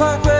parkway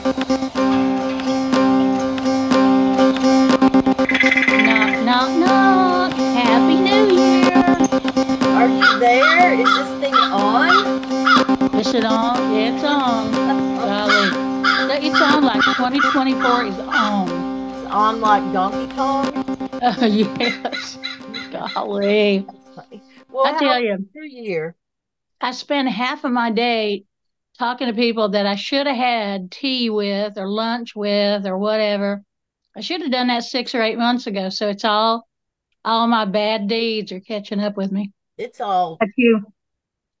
2024 is on? It's on like Donkey Kong. Oh, yes. Golly. Well, I tell you. New Year. I spend half of my day talking to people that I should have had tea with or lunch with or whatever. I should have done that six or eight months ago. So it's all, all my bad deeds are catching up with me. It's all. Like you.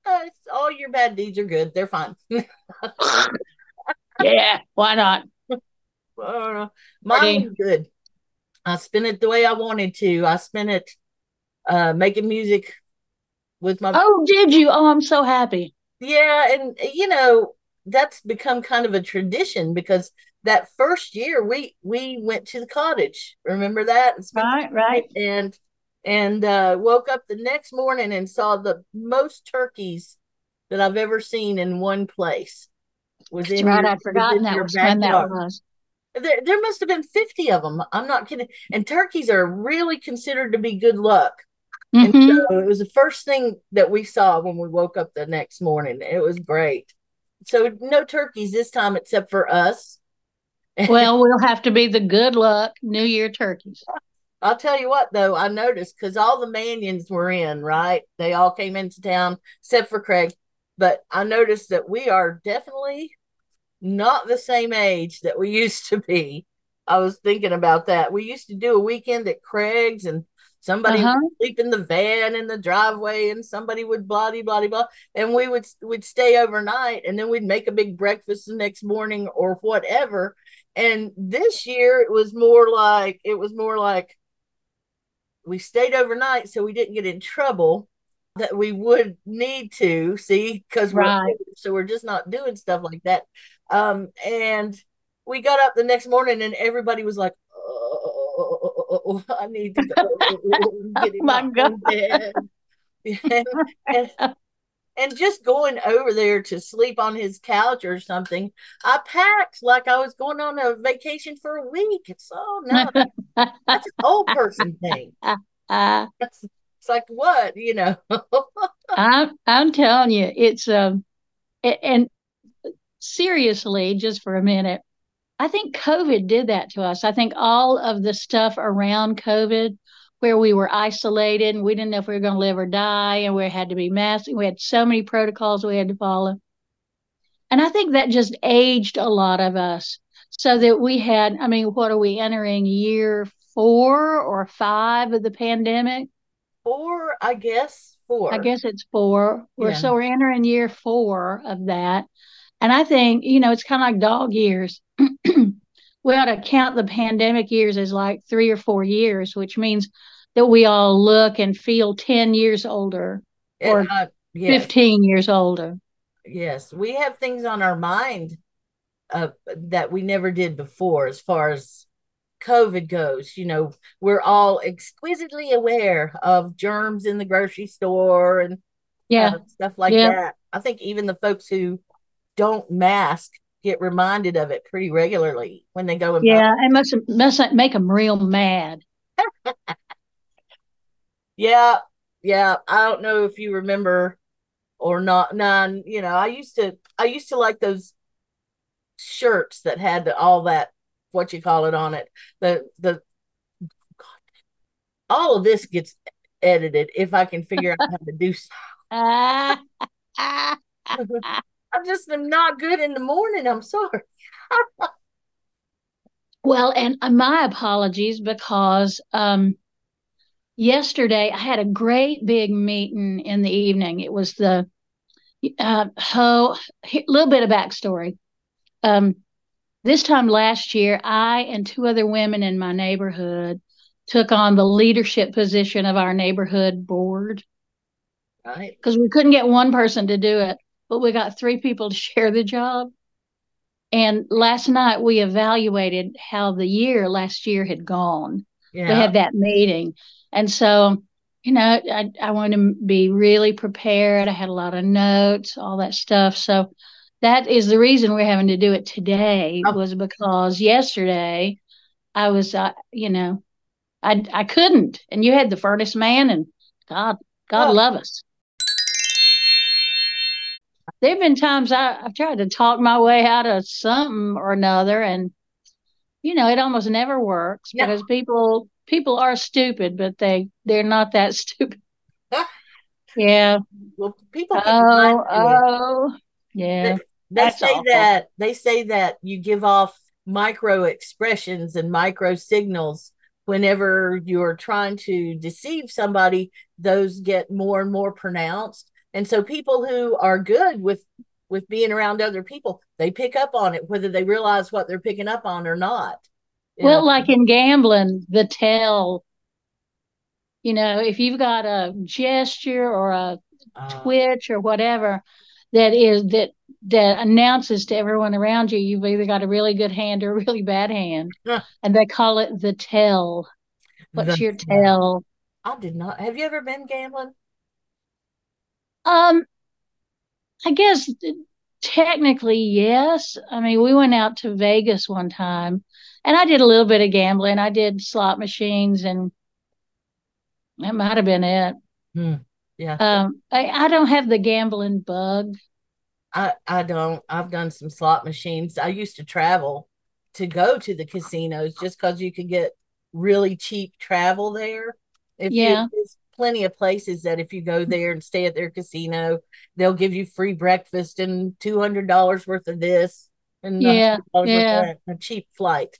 Uh, it's, all your bad deeds are good. They're fine. Yeah. Why not? Party. mine was good. I spent it the way I wanted to. I spent it uh, making music with my Oh, did you? Oh, I'm so happy. Yeah, and you know, that's become kind of a tradition because that first year we we went to the cottage. Remember that? Right, right. and and uh woke up the next morning and saw the most turkeys that I've ever seen in one place. Was That's in right. your- I'd forgotten that was when that was. There, there must have been 50 of them. I'm not kidding. And turkeys are really considered to be good luck. And Mhm. so it was the first thing that we saw when we woke up the next morning. It was great. So no turkeys this time except for us. Well, we'll have to be the good luck New Year turkeys. I'll tell you what though, I noticed because all the Manions were in, right? They all came into town except for Craig. But I noticed that we are definitely not the same age that we used to be. I was thinking about that. We used to do a weekend at Craig's and Somebody Uh-huh. would sleep in the van in the driveway, and somebody would blah blah blah blah, and we would would stay overnight, and then we'd make a big breakfast the next morning or whatever. And this year it was more like it was more like we stayed overnight so we didn't get in trouble that we would need to see because we're Right. so we're just not doing stuff like that. Um, and we got up the next morning and everybody was like, "Oh, I need to go get in my my God. bed." and, and, and just going over there to sleep on his couch or something, I packed like I was going on a vacation for a week. It's oh no, that's an old person thing. Uh, It's, it's like what you know. I'm I'm telling you, it's um, and seriously, just for a minute, I think COVID did that to us. I think all of the stuff around COVID, where we were isolated and we didn't know if we were going to live or die, and we had to be masked, we had so many protocols we had to follow, and I think that just aged a lot of us, so that we had. I mean, what are we entering year four or five of the pandemic? Four, I guess. Four. I guess it's four. We're Yeah. so we're entering year four of that. And I think, you know, it's kind of like dog years. we ought to count the pandemic years as like three or four years, which means that we all look and feel 10 years older, or uh, yes, 15 years older. yes, we have things on our mind uh, that we never did before, as far as COVID goes. You know, we're all exquisitely aware of germs in the grocery store and Yeah. uh, stuff like Yeah. that. I think even the folks who don't mask get reminded of it pretty regularly when they go in public. Yeah. It must, must make them real mad. Yeah, yeah. I don't know if you remember or not. None. You know, I used to. I used to like those shirts that had all that what you call it on it. The the all of this gets edited if I can figure out how to do. so. Ah, ah. I just am not good in the morning. I'm sorry. Well, and my apologies because um, yesterday I had a great big meeting in the evening. It was the uh, ho a little bit of backstory. Um, this time last year, I and two other women in my neighborhood took on the leadership position of our neighborhood board Right. because we couldn't get one person to do it, but we got three people to share the job. And last night we evaluated how the year last year had gone. Yeah. We had that meeting. And so, you know, I, I wanted to be really prepared. I had a lot of notes, all that stuff. So that is the reason we're having to do it today Oh. was because yesterday I was, uh, you know, I, I couldn't. And you had the furnace man and God, God Oh. love us. There have been times I, I've tried to talk my way out of something or another, and you know, it almost never works No. because people people are stupid, but they they're not that stupid. yeah. well, people Oh, reminded of it. oh, yeah. they That's say awful. that they say that you give off micro expressions and micro signals whenever you're trying to deceive somebody those get more and more pronounced and so people who are good with with being around other people they pick up on it whether they realize what they're picking up on or not. Well, know? like in gambling, the tell, you know, if you've got a gesture or a Uh, twitch or whatever that is that that announces to everyone around you you've either got a really good hand or a really bad hand. Huh. and they call it the tell. What's the- your tell? I did not have you ever been gambling um i guess technically yes i mean we went out to vegas one time and i did a little bit of gambling i did slot machines and that might have been it Hmm. yeah um i, I don't have the gambling bug I, I don't. I've done some slot machines. I used to travel to go to the casinos just because you could get really cheap travel there. If you- Yeah. Plenty of places that if you go there and stay at their casino, they'll give you free breakfast and two hundred dollars worth of this and Yeah, $100 worth of yeah. a cheap flight.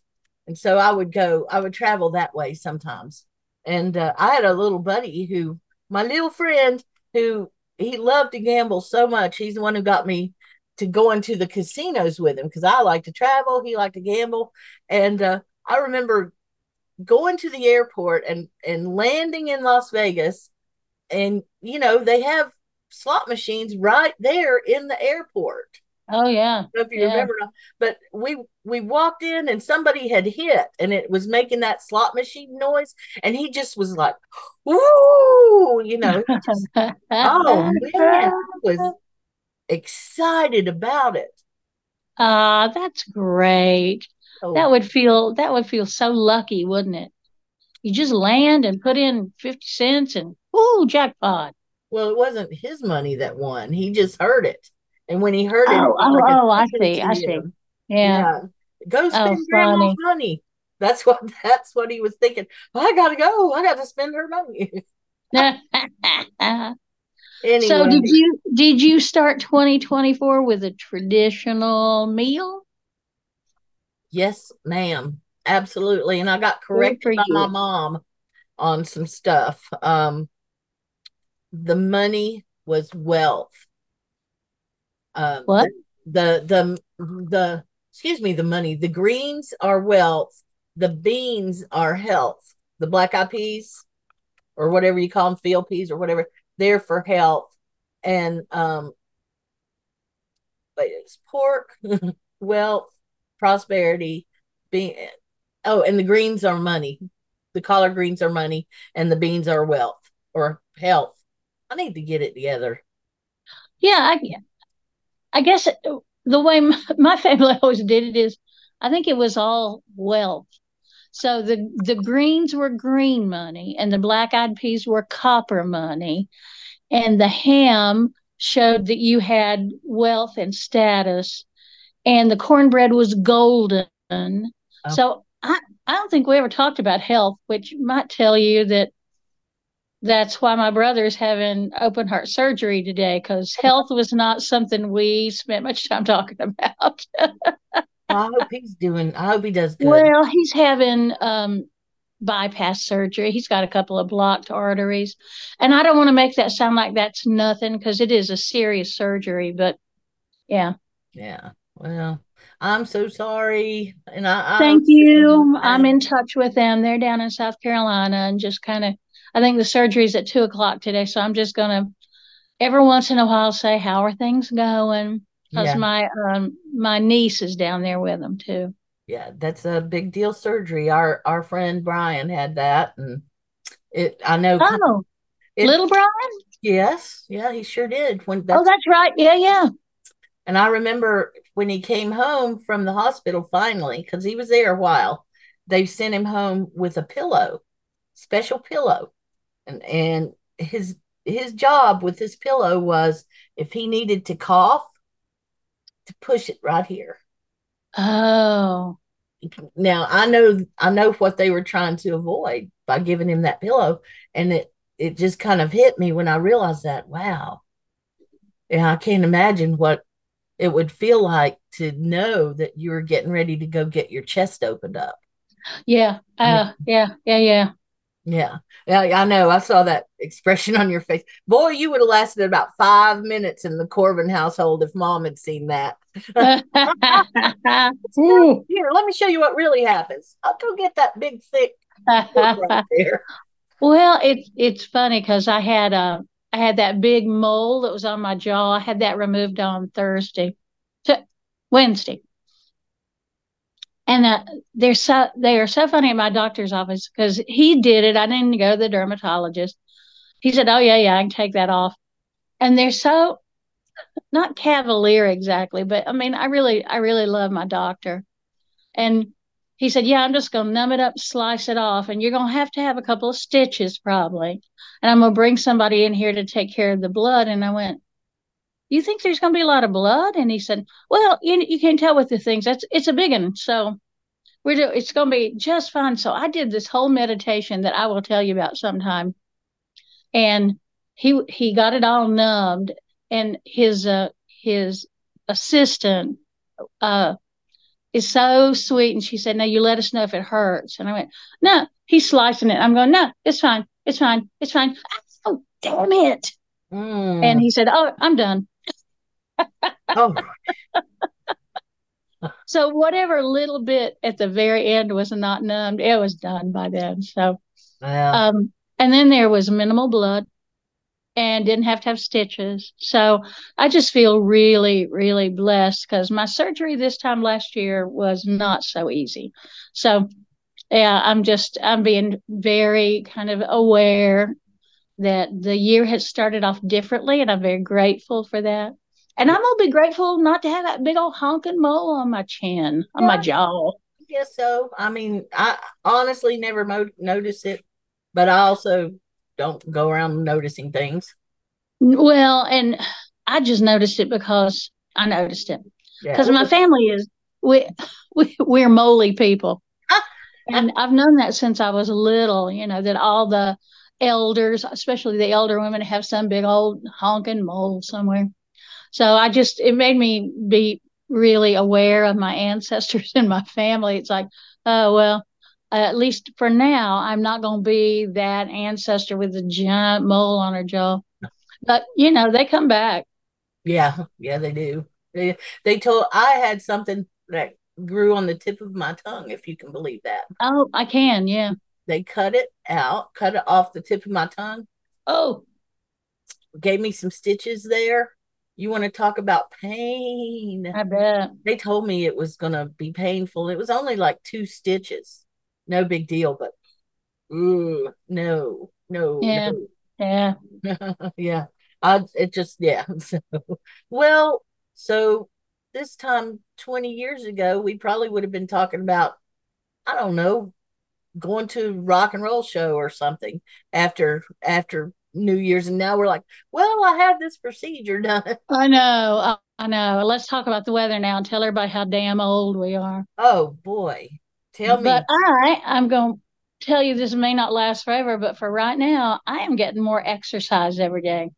And so I would go. I would travel that way sometimes. And uh, I had a little buddy who, my little friend, who he loved to gamble so much. He's the one who got me to go into the casinos with him because I like to travel. He liked to gamble. And uh, I remember going to the airport and, and landing in Las Vegas. And, you know, they have slot machines right there in the airport. Oh yeah. if you yeah. remember, but we we walked in and somebody had hit and it was making that slot machine noise, and he just was like, "Ooh," you know. Just, oh man, I was excited about it. Ah, uh, that's great. Oh. That would feel that would feel so lucky, wouldn't it? You just land and put in fifty cents and ooh, jackpot. Well, it wasn't his money that won. He just heard it. And when he heard it, oh, oh, like oh I see, I see. Yeah. yeah. Go oh, spend oh, grandma's money. That's what that's what he was thinking. Well, I gotta go. I gotta spend her money. anyway. So did you did you start 2024 with a traditional meal? Yes, ma'am. Absolutely. And I got corrected by you. my mom on some stuff. Um the money was wealth. Um, what? The, the the the excuse me, the money. The greens are wealth. The beans are health. The black eyed peas, or whatever you call them, field peas or whatever, they're for health. And um, but it's pork, wealth, prosperity, being. Oh, and the greens are money. The collard greens are money, and the beans are wealth or health. I need to get it together. Yeah, I I guess the way my family always did it is, I think it was all wealth. So the the greens were green money, and the black eyed peas were copper money, and the ham showed that you had wealth and status, and the cornbread was golden. Oh. So I I don't think we ever talked about health, which might tell you that that's why my brother's having open heart surgery today because health was not something we spent much time talking about. I hope he's doing. I hope he does good. Well, he's having um, bypass surgery. He's got a couple of blocked arteries, and I don't want to make that sound like that's nothing because it is a serious surgery. But yeah, yeah. Well, I'm so sorry, and I, I thank you. I'm in touch with them. They're down in South Carolina, and just kind of I think the surgery is at two o'clock today, so I'm just gonna every once in a while say how are things going because yeah. my um my niece is down there with them too. Yeah, that's a big deal surgery. Our our friend Brian had that, and it I know. Oh, it, little Brian. Yes, yeah, he sure did. When that's, oh, that's right. Yeah, yeah. And I remember when he came home from the hospital finally, because he was there a while. They sent him home with a pillow, special pillow. And and his his job with this pillow was if he needed to cough to push it right here. Oh. Now i know i know what they were trying to avoid by giving him that pillow and it it just kind of hit me when i realized that wow. Yeah, i can't imagine what it would feel like to know that you were getting ready to go get your chest opened up yeah uh, yeah yeah yeah yeah. Yeah, I know. I saw that expression on your face. Boy, you would have lasted about five minutes in the Corbin household if mom had seen that. Here, let me show you what really happens. I'll go get that big thick right there. Well, it's it's funny because I had a uh, I had that big mole that was on my jaw. I had that removed on Thursday, Wednesday and uh, they're so they are so funny at my doctor's office because he did it. I didn't go to the dermatologist. He said, "Oh yeah, yeah, I can take that off." And they're so not cavalier exactly, but I mean, I really, I really love my doctor. And he said, "Yeah, I'm just gonna numb it up, slice it off, and you're gonna have to have a couple of stitches probably. And I'm gonna bring somebody in here to take care of the blood." And I went, you think there's going to be a lot of blood? And he said, well, you, you can't tell with the things. That's it's a big one. So we're do, it's going to be just fine. So I did this whole meditation that I will tell you about sometime. And he he got it all numbed, and his uh, his assistant uh, is so sweet. And she said, No, you let us know if it hurts. And I went, No, he's slicing it. I'm going, No, it's fine. It's fine. It's fine. Oh, damn it. Mm. And he said, Oh, I'm done. oh, So whatever little bit at the very end was not numbed, it was done by then. So um and then there was minimal blood and didn't have to have stitches. So I just feel really, really blessed because my surgery this time last year was not so easy. So yeah, I'm just I'm being very kind of aware that the year has started off differently and I'm very grateful for that. And I'm gonna be grateful not to have that big old honking mole on my chin, on my jaw. I guess so. I mean, I honestly never mo- notice it, but I also don't go around noticing things. Well, and I just noticed it because I noticed it. Yeah. Because my family is we, we we're moly people. And I've known that since I was little, you know, that all the elders, especially the elder women, have some big old honking mole somewhere. So I just it made me be really aware of my ancestors and my family. It's like, oh well, Uh, at least for now, I'm not going to be that ancestor with a giant mole on her jaw. But you know, they come back. Yeah, yeah, they do. They they told I had something that grew on the tip of my tongue, if you can believe that. Oh, I can, yeah. They cut it out, cut it off the tip of my tongue, Oh, gave me some stitches there. You want to talk about pain? I bet. They told me it was going to be painful. It was only like two stitches. No big deal, but ooh, no, no, Yeah. no. Yeah. yeah i it just yeah so well so this time 20 years ago we probably would have been talking about i don't know going to rock and roll show or something after after new year's and now we're like well i had this procedure done I know. I, I know. Let's talk about the weather now and tell everybody how damn old we are. oh boy tell me But I, I'm going to tell you this may not last forever, but for right now, I am getting more exercise every day.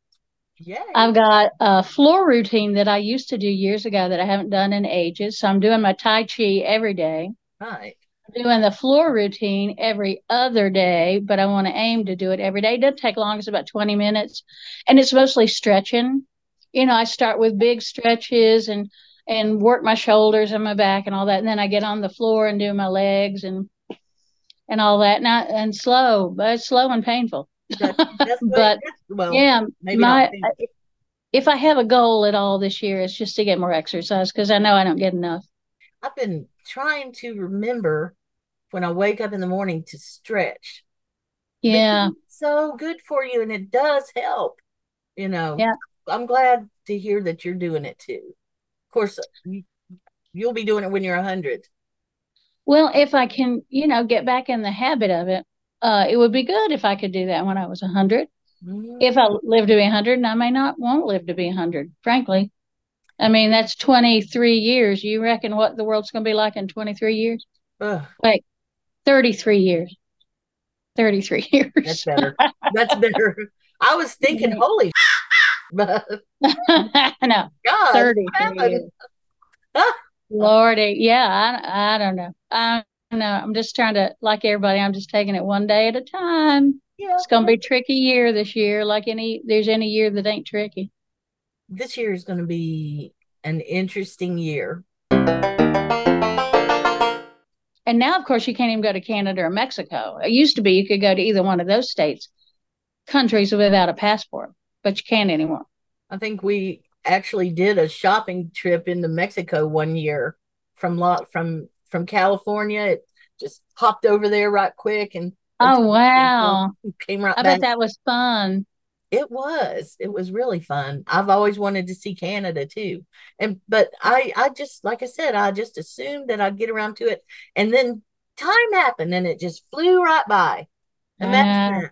yay I've got a floor routine that I used to do years ago that I haven't done in ages. So I'm doing my Tai Chi every day. right I'm doing the floor routine every other day, but I want to aim to do it every day. It doesn't take long, it's about 20 minutes. And it's mostly stretching. You know, I start with big stretches and and work my shoulders and my back and all that. And then I get on the floor and do my legs and and all that. And, I, and slow, but it's slow and painful. That- that's But, well yeah, maybe my if I have a goal at all this year, it's just to get more exercise because I know I don't get enough. I've been trying to remember when I wake up in the morning to stretch. Yeah. It's so good for you and it does help. You know. Yeah. I'm glad to hear that you're doing it too. Of course, you, you'll be doing it when you're a hundred. Well, if I can, you know, get back in the habit of it, uh, it would be good if I could do that when I was 100. Mm, If I live to be 100, and I may not won't live to be 100, frankly. I mean, that's 23 years. You reckon what the world's going to be like in 23 years? ugh, 33 years. 33 years. that's better. That's better. I was thinking, holy, but no, God, 33 what happened? years. Lordy. Yeah, I, I don't know. I don't know. I'm just trying to, like everybody, I'm just taking it one day at a time. Yeah, It's gonna be a tricky year this year, like any there's any year that ain't tricky. this year is going to be an interesting year. And now, of course, you can't even go to Canada or Mexico. It used to be you could go to either one of those states, countries without a passport, but you can't anymore. I think we actually did a shopping trip into Mexico one year from lot from from California. It just hopped over there right quick and Oh wow. came right I back. bet that was fun. It was. It was really fun. I've always wanted to see Canada too. And but I I just like I said, I just assumed that I'd get around to it. And then time happened and it just flew right by. Imagine Ah. that.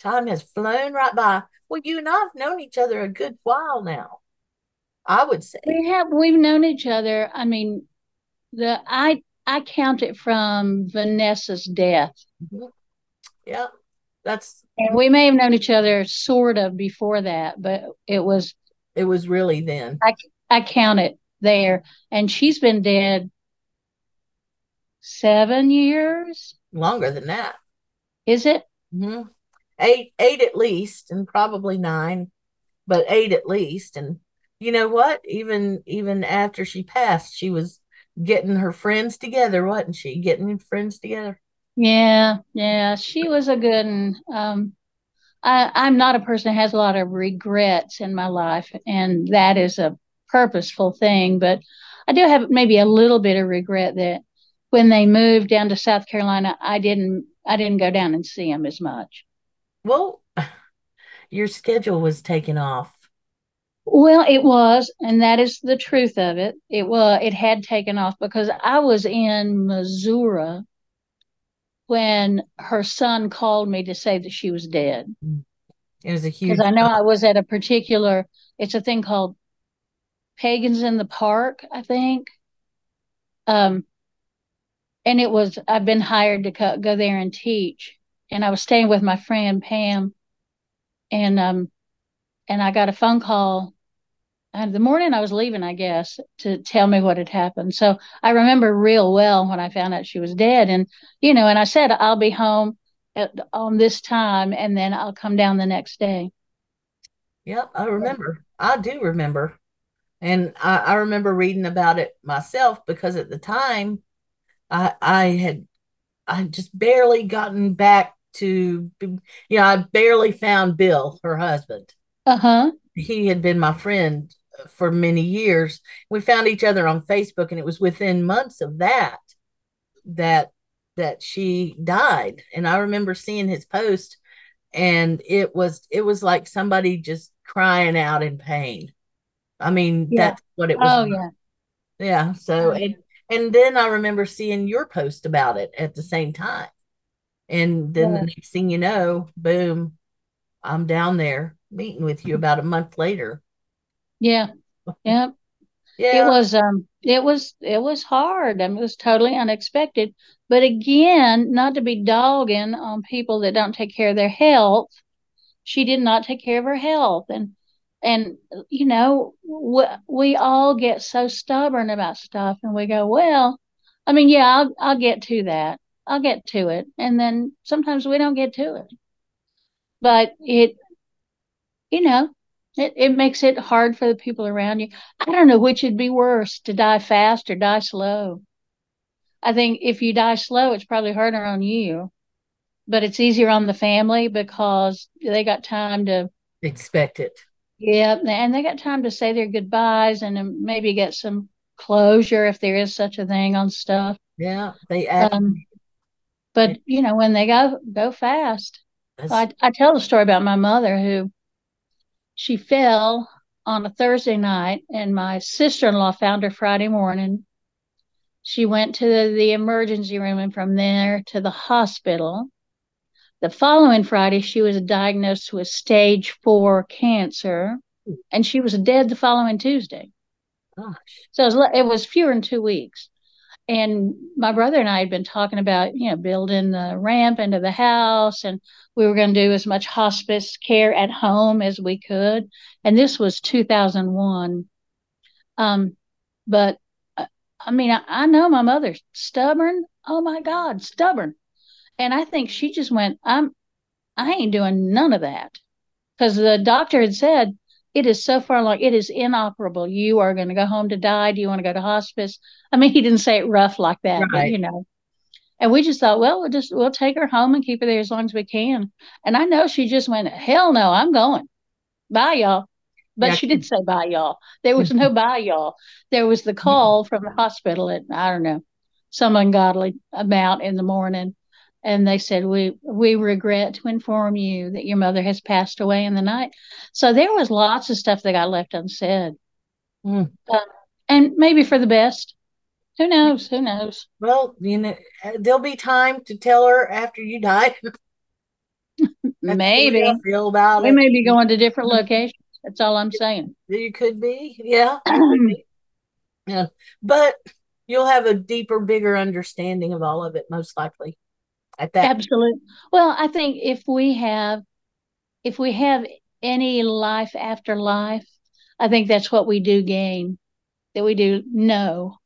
Time has flown right by. Well, you and I have known each other a good while now. I would say. We have we've known each other. I mean, the I I count it from Vanessa's death. Mhm. Yeah. That's And we may have known each other sort of before that, but it was it was really then. I count it there. And she's been dead seven years. Longer than that. Is it? hmm Eight, eight at least, and probably nine, but eight at least. And you know what? Even even after she passed, she was getting her friends together, wasn't she? Getting friends together. Yeah, yeah. She was a good one. Um, I, I'm not a person that has a lot of regrets in my life, and that is a purposeful thing. But I do have maybe a little bit of regret that when they moved down to South Carolina, I didn't I didn't go down and see them as much. Well, your schedule was taken off. Well, it was, and that is the truth of it. It was it had taken off because I was in Missouri when her son called me to say that she was dead. It was a huge. Because I know I was at a particular, it's a thing called Pagans in the Park, I think. Um, and it was, I've been hired to co- go there and teach. And I was staying with my friend Pam. And um, and I got a phone call and the morning I was leaving, I guess, to tell me what had happened. So I remember real well when I found out she was dead. And, you know, and I said, I'll be home at, on this time and then I'll come down the next day. Yep, I remember. I do remember. And I, I remember reading about it myself because at the time I I had I just barely gotten back to you know, I barely found Bill, her husband. Uh huh. He had been my friend for many years. We found each other on Facebook, and it was within months of that that that she died. And I remember seeing his post, and it was it was like somebody just crying out in pain. I mean, Yeah. that's what it was. Oh, like. yeah. Yeah. So Oh, yeah. and and then I remember seeing your post about it at the same time. And then Yeah. the next thing you know, boom, I'm down there meeting with you about a month later. Yeah. Yeah. yeah. It was, um, it was, it was hard. I mean, it was totally unexpected. But again, not to be dogging on people that don't take care of their health. She did not take care of her health. And, and, you know, we, we all get so stubborn about stuff and we go, well, I mean, yeah, I'll, I'll get to that. I'll get to it. And then sometimes we don't get to it. But it, you know, it, it makes it hard for the people around you. I don't know which would be worse to die fast or die slow. I think if you die slow, it's probably harder on you, but it's easier on the family because they got time to, Expect it. Yeah, and they got time to say their goodbyes and then maybe get some closure if there is such a thing on stuff. Yeah. They Um, but you know, when they go go fast, I, I tell the story about my mother who she fell on a Thursday night, and my sister in law found her Friday morning. She went to the, the emergency room and from there to the hospital. The following Friday, she was diagnosed with stage four cancer, and she was dead the following Tuesday. gosh. So it was, it was fewer than two weeks. And my brother and I had been talking about, you know, building the ramp into the house, and we were going to do as much hospice care at home as we could. And this was 2001. Um, but uh, I mean, I, I know my mother's stubborn. Oh my God, stubborn. And I think she just went, I'm, I ain't doing none of that. Because the doctor had said, it is so far along, it is inoperable. You are going to go home to die. Do you want to go to hospice? I mean, he didn't say it rough like that, but you know. And we just thought, well, we'll just we'll take her home and keep her there as long as we can. And I know she just went, hell no, I'm going. Bye, y'all. But Yeah. she did say bye, y'all. There was no bye, y'all. There was the call from the hospital at I don't know some ungodly amount in the morning, and they said we we regret to inform you that your mother has passed away in the night. So there was lots of stuff that got left unsaid, Mm. Uh, and maybe for the best. Who knows? Who knows? Well, you know, there'll be time to tell her after you die. That's the way I Maybe feel about we it. may be going to different locations. That's all I'm saying. You could be, yeah, you could be. yeah. But you'll have a deeper, bigger understanding of all of it, most likely. At that, Absolutely. Well, I think if we have if we have any life after life, I think that's what we do gain, that we do know.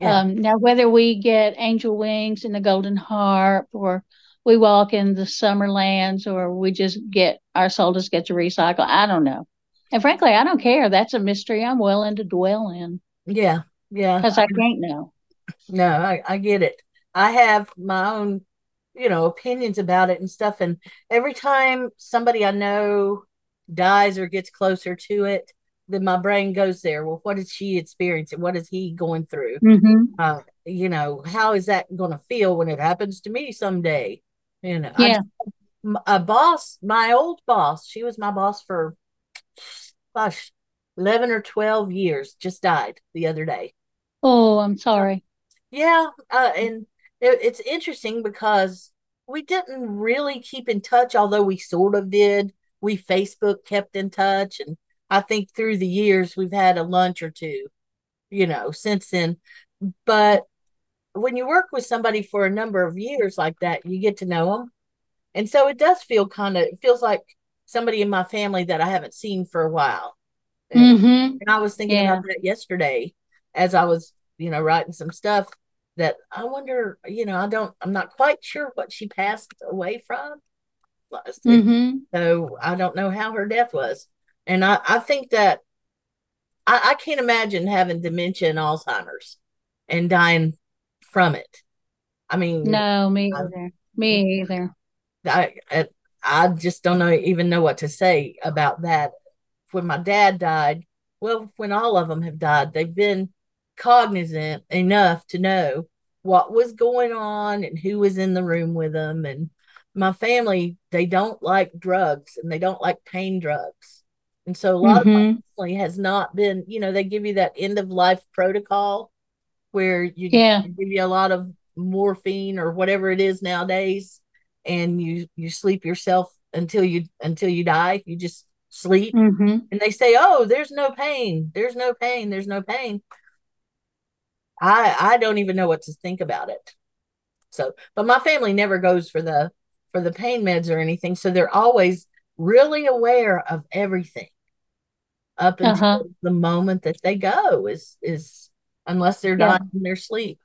Yeah. Um, now, whether we get angel wings and the golden harp, or we walk in the summer lands, or we just get our soul just gets to recycle, I don't know. And frankly, I don't care. That's a mystery I'm willing to dwell in Yeah. Yeah. because I can't know. No, I, I get it. I have my own, you know, opinions about it and stuff. And every time somebody I know dies or gets closer to it, then my brain goes there. Well, what is she experiencing? What is he going through? hmm Uh, you know, how is that going to feel when it happens to me someday? You know, I- Yeah. m- a boss, my old boss, she was my boss for, gosh, 11 or 12 years, just died the other day. Oh, I'm sorry. Yeah, uh, and it's interesting because we didn't really keep in touch, although we sort of did. We Facebook kept in touch, and I think through the years we've had a lunch or two, you know, since then. But when you work with somebody for a number of years like that, you get to know them, and so it does feel kind of it feels like somebody in my family that I haven't seen for a while. And, hmm and I was thinking Yeah. about that yesterday as I was, you know, writing some stuff that I wonder, you know, I don't, I'm not quite sure what she passed away from. hmm So I don't know how her death was. And I, I think that I, I can't imagine having dementia and Alzheimer's and dying from it. I mean, No, me I- either. Me either. I, I I just don't know even know what to say about that. When my dad died, well, when all of them have died, they've been cognizant enough to know what was going on and who was in the room with them. And my family, they don't like drugs and they don't like pain drugs. And so a lot of my Mhm. family has not been, you know, they give you that end of life protocol where you Yeah. give you a lot of morphine or whatever it is nowadays and you you sleep yourself until you until you die you just sleep hmm and they say oh there's no pain there's no pain there's no pain i i don't even know what to think about it so but my family never goes for the for the pain meds or anything so they're always really aware of everything up until Uh-huh. the moment that they go is is unless they're Yeah. dying in their sleep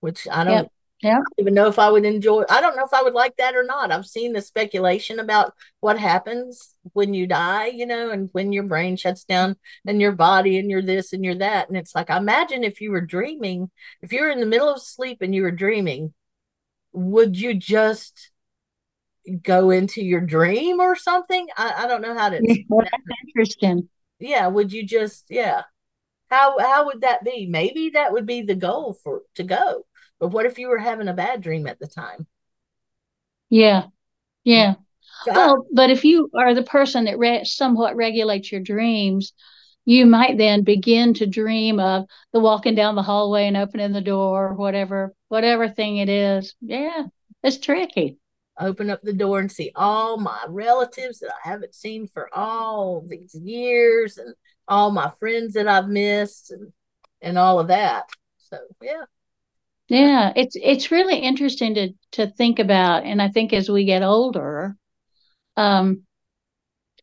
which i don't Yep. Yep. even know if I would enjoy. I don't know if I would like that or not. I've seen the speculation about what happens when you die, you know, and when your brain shuts down and your body and you're this and you're that. And it's like, imagine if you were dreaming, if you were in the middle of sleep and you were dreaming, would you just go into your dream or something? I, I don't know how to. Yeah, That's interesting. Yeah, would you just? Yeah. How how would that be? Maybe that would be the goal for to go. But what if you were having a bad dream at the time? Yeah. Yeah. So Well, but if you are the person that re somewhat regulates your dreams, you might then begin to dream of the walking down the hallway and opening the door, whatever, whatever thing it is. Yeah, it's tricky. open up the door and see all my relatives that I haven't seen for all these years and all my friends that I've missed and and all of that. So yeah. Yeah, it's it's really interesting to to think about, and I think as we get older, um,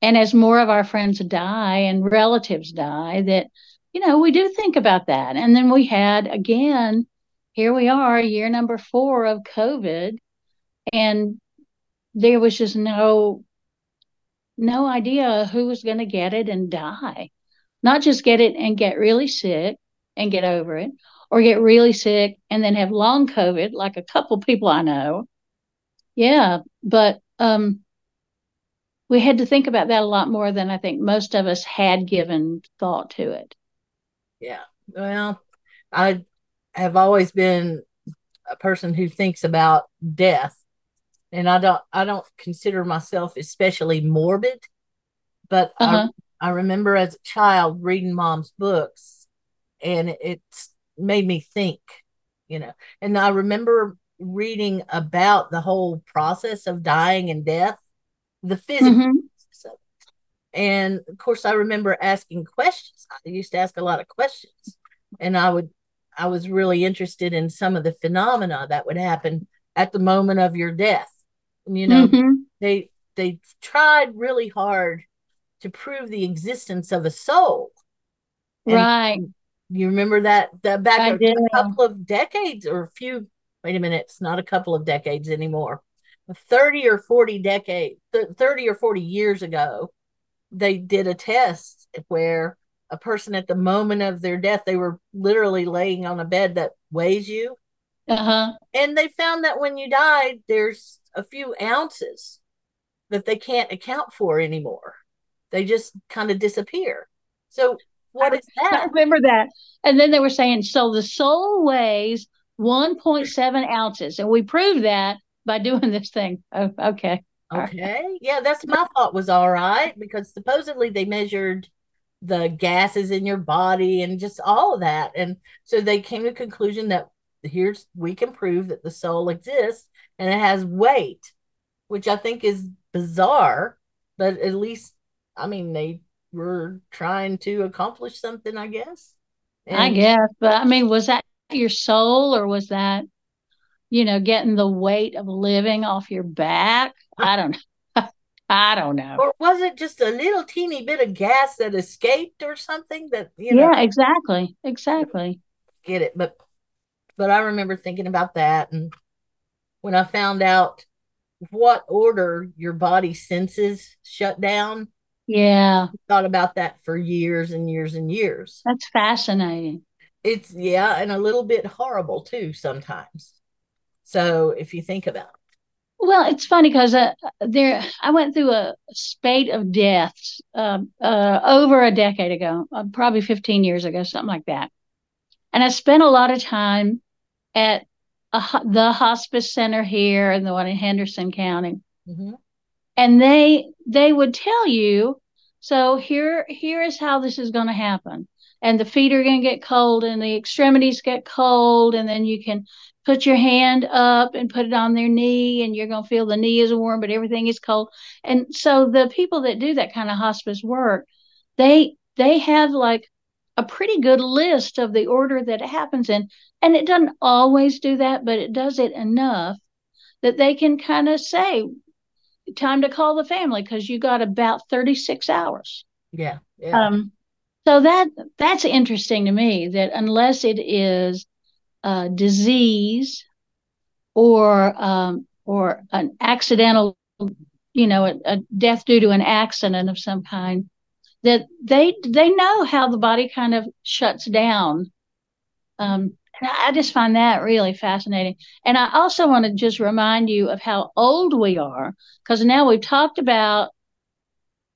and as more of our friends die and relatives die, that you know we do think about that. And then we had again, here we are, year number four of COVID, and there was just no no idea who was going to get it and die. Not just get it and get really sick and get over it, or get really sick and then have long COVID, like a couple people I know. Yeah, but um, we had to think about that a lot more than I think most of us had given thought to it. Yeah. Well, I have always been a person who thinks about death. And I don't I don't consider myself especially morbid, but Uh-huh. I I remember as a child reading mom's books and it's made me think, you know. And I remember reading about the whole process of dying and death, the physical Mhm. of it. And of course, I remember asking questions. I used to ask a lot of questions, and I would, I was really interested in some of the phenomena that would happen at the moment of your death. You know, Mhm. they they tried really hard to prove the existence of a soul. And Right. You remember that that back a, a couple of decades or a few wait a minute, it's not a couple of decades anymore. 30 or 40 decades 30 or 40 years ago, they did a test where a person at the moment of their death, they were literally laying on a bed that weighs you. Uh-huh. And they found that when you died, there's a few ounces that they can't account for anymore. They just kind of disappear. So what is I that? remember that. And then they were saying, so the soul weighs 1.7 ounces. And we proved that by doing this thing. Oh, okay. Okay. Yeah, that's my thought was all right because supposedly they measured the gases in your body and just all of that. And so they came to the conclusion that here's we can prove that the soul exists and it has weight, which I think is bizarre, but at least I mean they were trying to accomplish something, I guess. I guess. But I mean, was that your soul or was that, you know, getting the weight of living off your back? I don't know. I don't know. or was it just a little teeny bit of gas that escaped or something that you know Yeah, exactly. Exactly. get it. But but I remember thinking about that and when I found out what order your body senses shut down, Yeah, thought about that for years and years and years. that's fascinating. It's yeah, and a little bit horrible too sometimes. So if you think about it. Well, it's funny because uh, there I went through a spate of deaths um, uh, over a decade ago, uh, probably 15 years ago, something like that. And I spent a lot of time at a, the hospice center here and the one in Henderson County. Mhm. And they they would tell you so here here is how this is going to happen. And the feet are going to get cold and the extremities get cold and then you can put your hand up and put it on their knee and you're going to feel the knee is warm but everything is cold. And so the people that do that kind of hospice work they they have like a pretty good list of the order that it happens in. And it doesn't always do that but it does it enough that they can kind of say time to call the family because you got about 36 hours. Yeah. Yeah. Um, so that that's interesting to me that unless it is a disease or um, or an accidental, you know, a, a death due to an accident of some kind, that they they know how the body kind of shuts down. Um, I just find that really fascinating. And I also want to just remind you of how old we are, because now we've talked about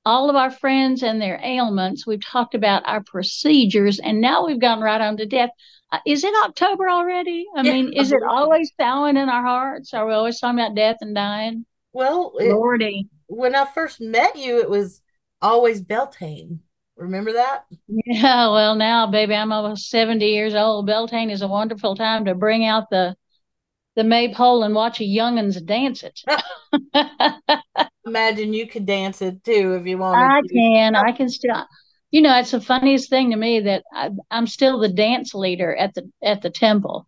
all of our friends and their ailments. We've talked about our procedures, and now we've gone right on to death. Uh, is it October already? I Yeah, mean, is it always Samhain in our hearts? Are we always talking about death and dying? well, it, Lordy. when I first met you, it was always Beltane. Remember that? Yeah, well, now, baby, I'm almost 70 years old. Beltane is a wonderful time to bring out the the maypole and watch a young'uns dance it. Imagine you could dance it too if you wanted I to. can. I can still. You know, it's the funniest thing to me that I, I'm still the dance leader at the at the temple.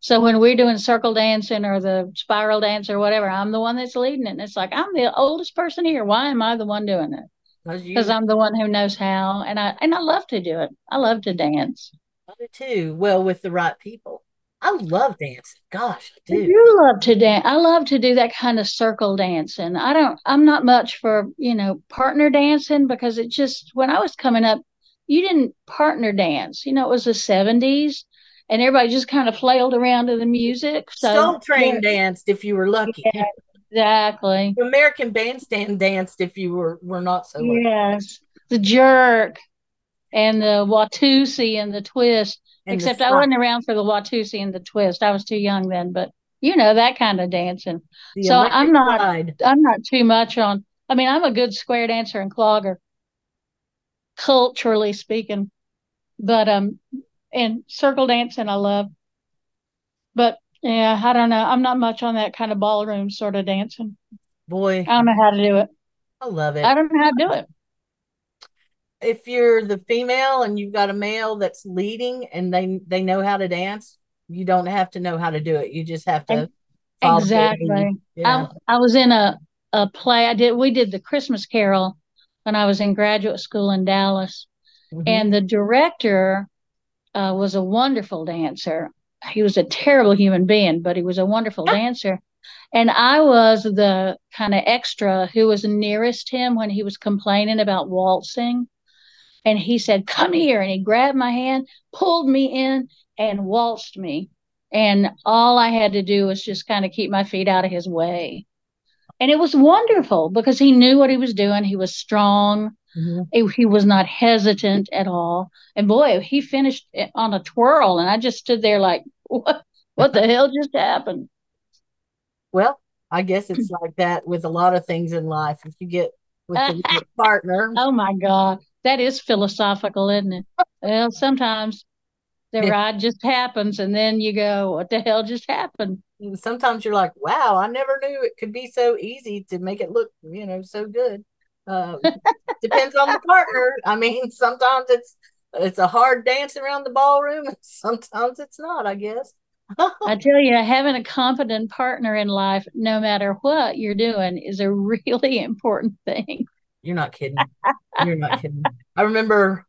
So when we're doing circle dancing or the spiral dance or whatever, I'm the one that's leading it. And it's like I'm the oldest person here. Why am I the one doing it? Because I'm the one who knows how, and I and I love to do it. I love to dance. do too. Well, with the right people. I love dancing. Gosh, I I do. do love to dance. I love to do that kind of circle dancing. I don't, I'm not much for, you know, partner dancing because it just, when I was coming up, you didn't partner dance. You know, it was the 70s and everybody just kind of flailed around to the music. So, Soul Train danced if you were lucky. Yeah. Exactly. The American Bandstand danced if you were were not so lucky. Yes. The jerk and the Watusi and the twist. And the Except I wasn't around for the Watusi and the twist. I was too young then, but you know, that kind of dancing. the so I'm not- slide. I'm not too much on. I mean, I'm a good square dancer and clogger, culturally speaking, but um, and circle dancing I love. But yeah, I don't know. I'm not much on that kind of ballroom sort of dancing. Boy, I don't know how to do it. I love it. I don't know how to do it. if you're the female and you've got a male that's leading and they they know how to dance, you don't have to know how to do it. You just have to Ex- follow their Exactly. Yeah. I, I was in a a play. I did. We did the Christmas Carol when I was in graduate school in Dallas. Mhm. and the director uh, was a wonderful dancer. He was a terrible human being, but he was a wonderful dancer. And I was the kind of extra who was nearest him when he was complaining about waltzing. And he said, Come here. And he grabbed my hand, pulled me in, and waltzed me. And all I had to do was just kind of keep my feet out of his way. And it was wonderful because he knew what he was doing. He was strong. Mm-hmm. He, he was not hesitant at all. And boy, he finished on a twirl. And I just stood there like, what, what the hell just happened? Well, I guess it's like that with a lot of things in life. If you get with the right partner, Oh my God. That is philosophical, isn't it? Well, sometimes the ride just happens and then you go, what the hell just happened? sometimes you're like, wow, I never knew it could be so easy to make it look, you know, so good. Uh, depends on the partner. I mean, sometimes it's it's a hard dance around the ballroom, and sometimes it's not. I guess. I tell you, having a competent partner in life, no matter what you're doing, is a really important thing. You're not kidding. You're not kidding. I remember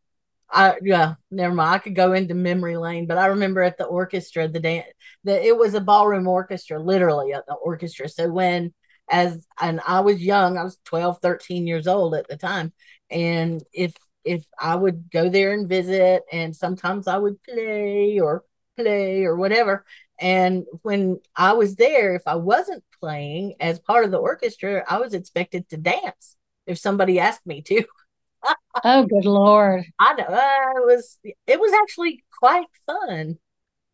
I yeah, never mind. I could go into memory lane, but I remember at the orchestra the dance that it was a ballroom orchestra, literally at the orchestra. So when as and I was young, I was 12, 13 years old at the time. And if if I would go there and visit and sometimes I would play or play or whatever. And when I was there, if I wasn't playing as part of the orchestra, I was expected to dance if somebody asked me to. Oh, good Lord. I know uh, it was it was actually quite fun.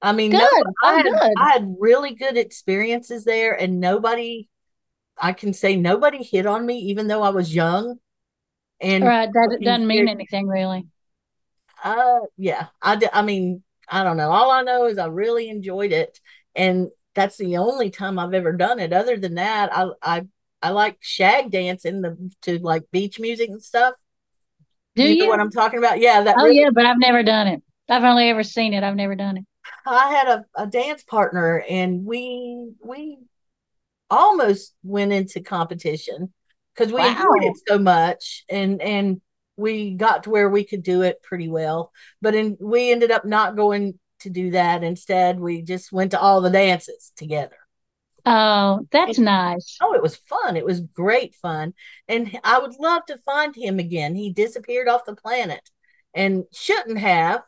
I mean, no, I had good. I had really good experiences there, and nobody, I can say nobody hit on me, even though I was young. And Right. That looking doesn't mean anything really. uh, yeah, I. I mean, I don't know. All I know is I really enjoyed it, and that's the only time I've ever done it. Other than that, I I I like shag dancing the to like beach music and stuff. Do you you? know what I'm talking about? Yeah, that Oh, really yeah, but I've never done it. I've only ever seen it. I've never done it. I had a, a dance partner and we we almost went into competition because we enjoyed it so much and and we got to where we could do it pretty well. But in, we ended up not going to do that. Instead, we just went to all the dances together. Oh, that's nice. Oh, it was fun. It was great fun. And I would love to find him again. He disappeared off the planet and shouldn't have.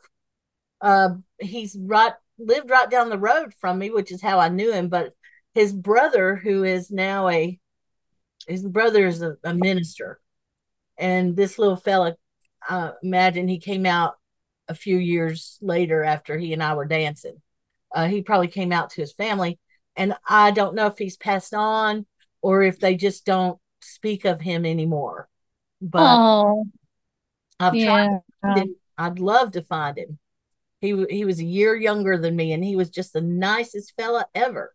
Uh, he's right lived right down the road from me, which is how I knew him. But his brother, who is now a his brother is a, a minister, and this little fella, uh, imagine he came out a few years later after he and I were dancing. Uh, he probably came out to his family, and I don't know if he's passed on or if they just don't speak of him anymore. But Oh, I've tried yeah. him. I'd love to find him. He he was a year younger than me, and he was just the nicest fella ever,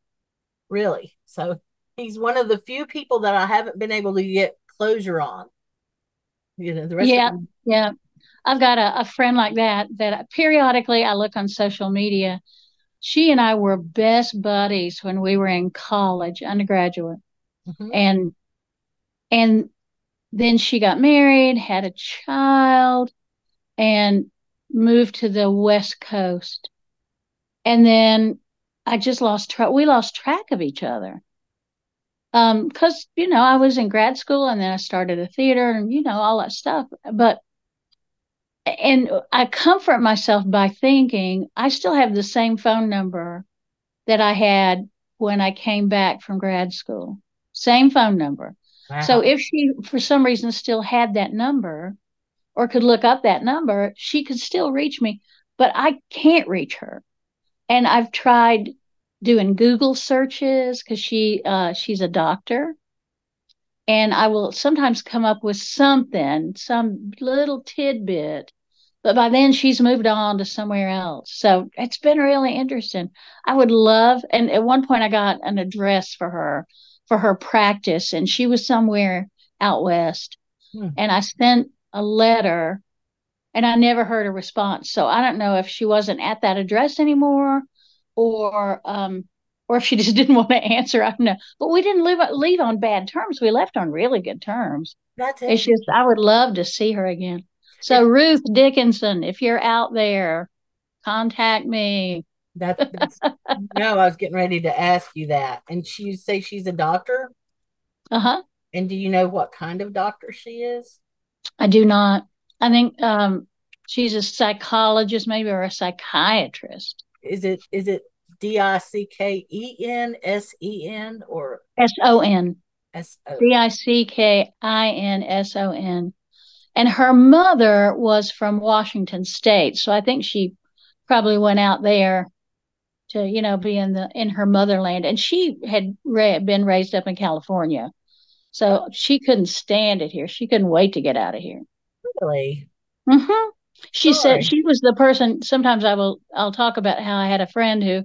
really. So he's one of the few people that I haven't been able to get closure on. You know, the rest Yeah. of them, Yeah. I've got a, a friend like that that periodically I look on social media. She and I were best buddies when we were in college, undergraduate. Mhm. And and then she got married, had a child, and moved to the West Coast. And then I just lost track. We lost track of each other. Um, because you know, I was in grad school and then I started a theater and you know, all that stuff. But and I comfort myself by thinking I still have the same phone number that I had when I came back from grad school. Same phone number. So if she, for some reason, still had that number or could look up that number, she could still reach me, but I can't reach her. And I've tried doing Google searches because she, uh, she's a doctor. And I will sometimes come up with something, some little tidbit, but by then she's moved on to somewhere else. So it's been really interesting. I would love, and at one point I got an address for her for her practice, and she was somewhere out west. Hmm. And I sent a letter and I never heard a response. So I don't know if she wasn't at that address anymore or um or if she just didn't want to answer. I don't know. But we didn't leave leave on bad terms. We left on really good terms. That's it. It's just I would love to see her again. So Ruth Dickinson, if you're out there, contact me. That, that's no, I was getting ready to ask you that. And she say she's a doctor? Uh huh. And do you know what kind of doctor she is? I do not. I think um, she's a psychologist, maybe, or a psychiatrist. Is it is it D I C K E N S E N or S O N. S O? D I C K I N S O N. And her mother was from Washington State, so I think she probably went out there to, you know, be in the in her motherland. And she had been raised up in California, so she couldn't stand it here. She couldn't wait to get out of here. Really? Mm hmm She Sorry. said she was the person. Sometimes I will. I'll talk about how I had a friend who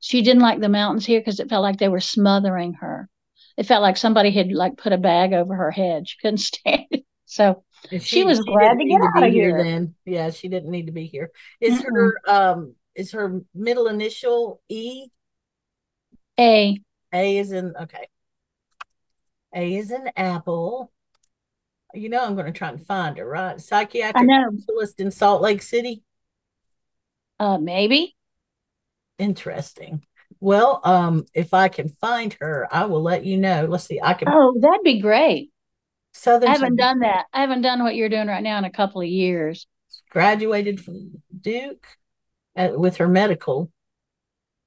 she didn't like the mountains here because it felt like they were smothering her. It felt like somebody had like put a bag over her head. She couldn't stand it. So And She was glad didn't to get out be of here here. then. Yeah, she didn't need to be here. Is her um is her middle initial E? a A is in okay. A is an apple. You know I'm going to try and find her, right? Psychiatric know. specialist in Salt Lake City. Uh, maybe. Interesting. Well, um, if I can find her, I will let you know. Let's see. I can Oh, that'd be great. Southern I haven't done that. I haven't done what you're doing right now in a couple of years. graduated from Duke uh, with her medical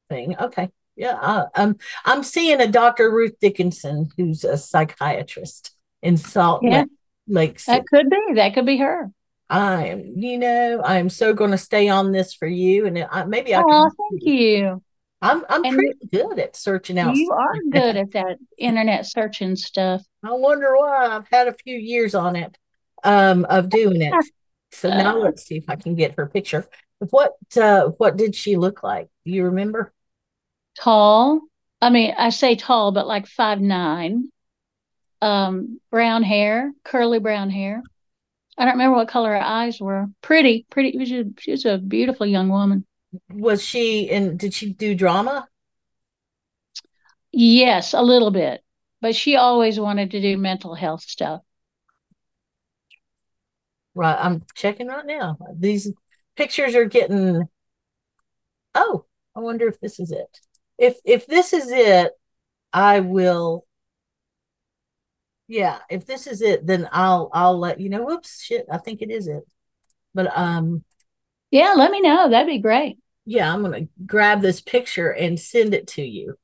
thing. Okay. Yeah, I, I'm I'm seeing a Dr. Ruth Dickinson who's a psychiatrist in Salt Yeah. Lake, City. That could be. That could be her. I am, you know, I'm so going to stay on this for you, and I, maybe I Oh, can. thank you. I'm I'm And pretty good at searching out. You stuff are good at that internet searching stuff. I wonder why I've had a few years on it um of doing it. So now Uh. let's see if I can get her picture. What uh what did she look like? Do you remember? Tall. I mean, I say tall, but like five nine. Um, brown hair, curly brown hair. I don't remember what color her eyes were. Pretty, pretty. She was a, she was a beautiful young woman. Was she in did she do drama? Yes, a little bit, but she always wanted to do mental health stuff. Right, I'm checking right now. These pictures are getting Oh, I wonder if this is it. If if this is it, I will Yeah, if this is it, then I'll I'll let you know. Whoops, shit, I think it is it. But um Yeah, let me know. That'd be great. yeah, I'm gonna grab this picture and send it to you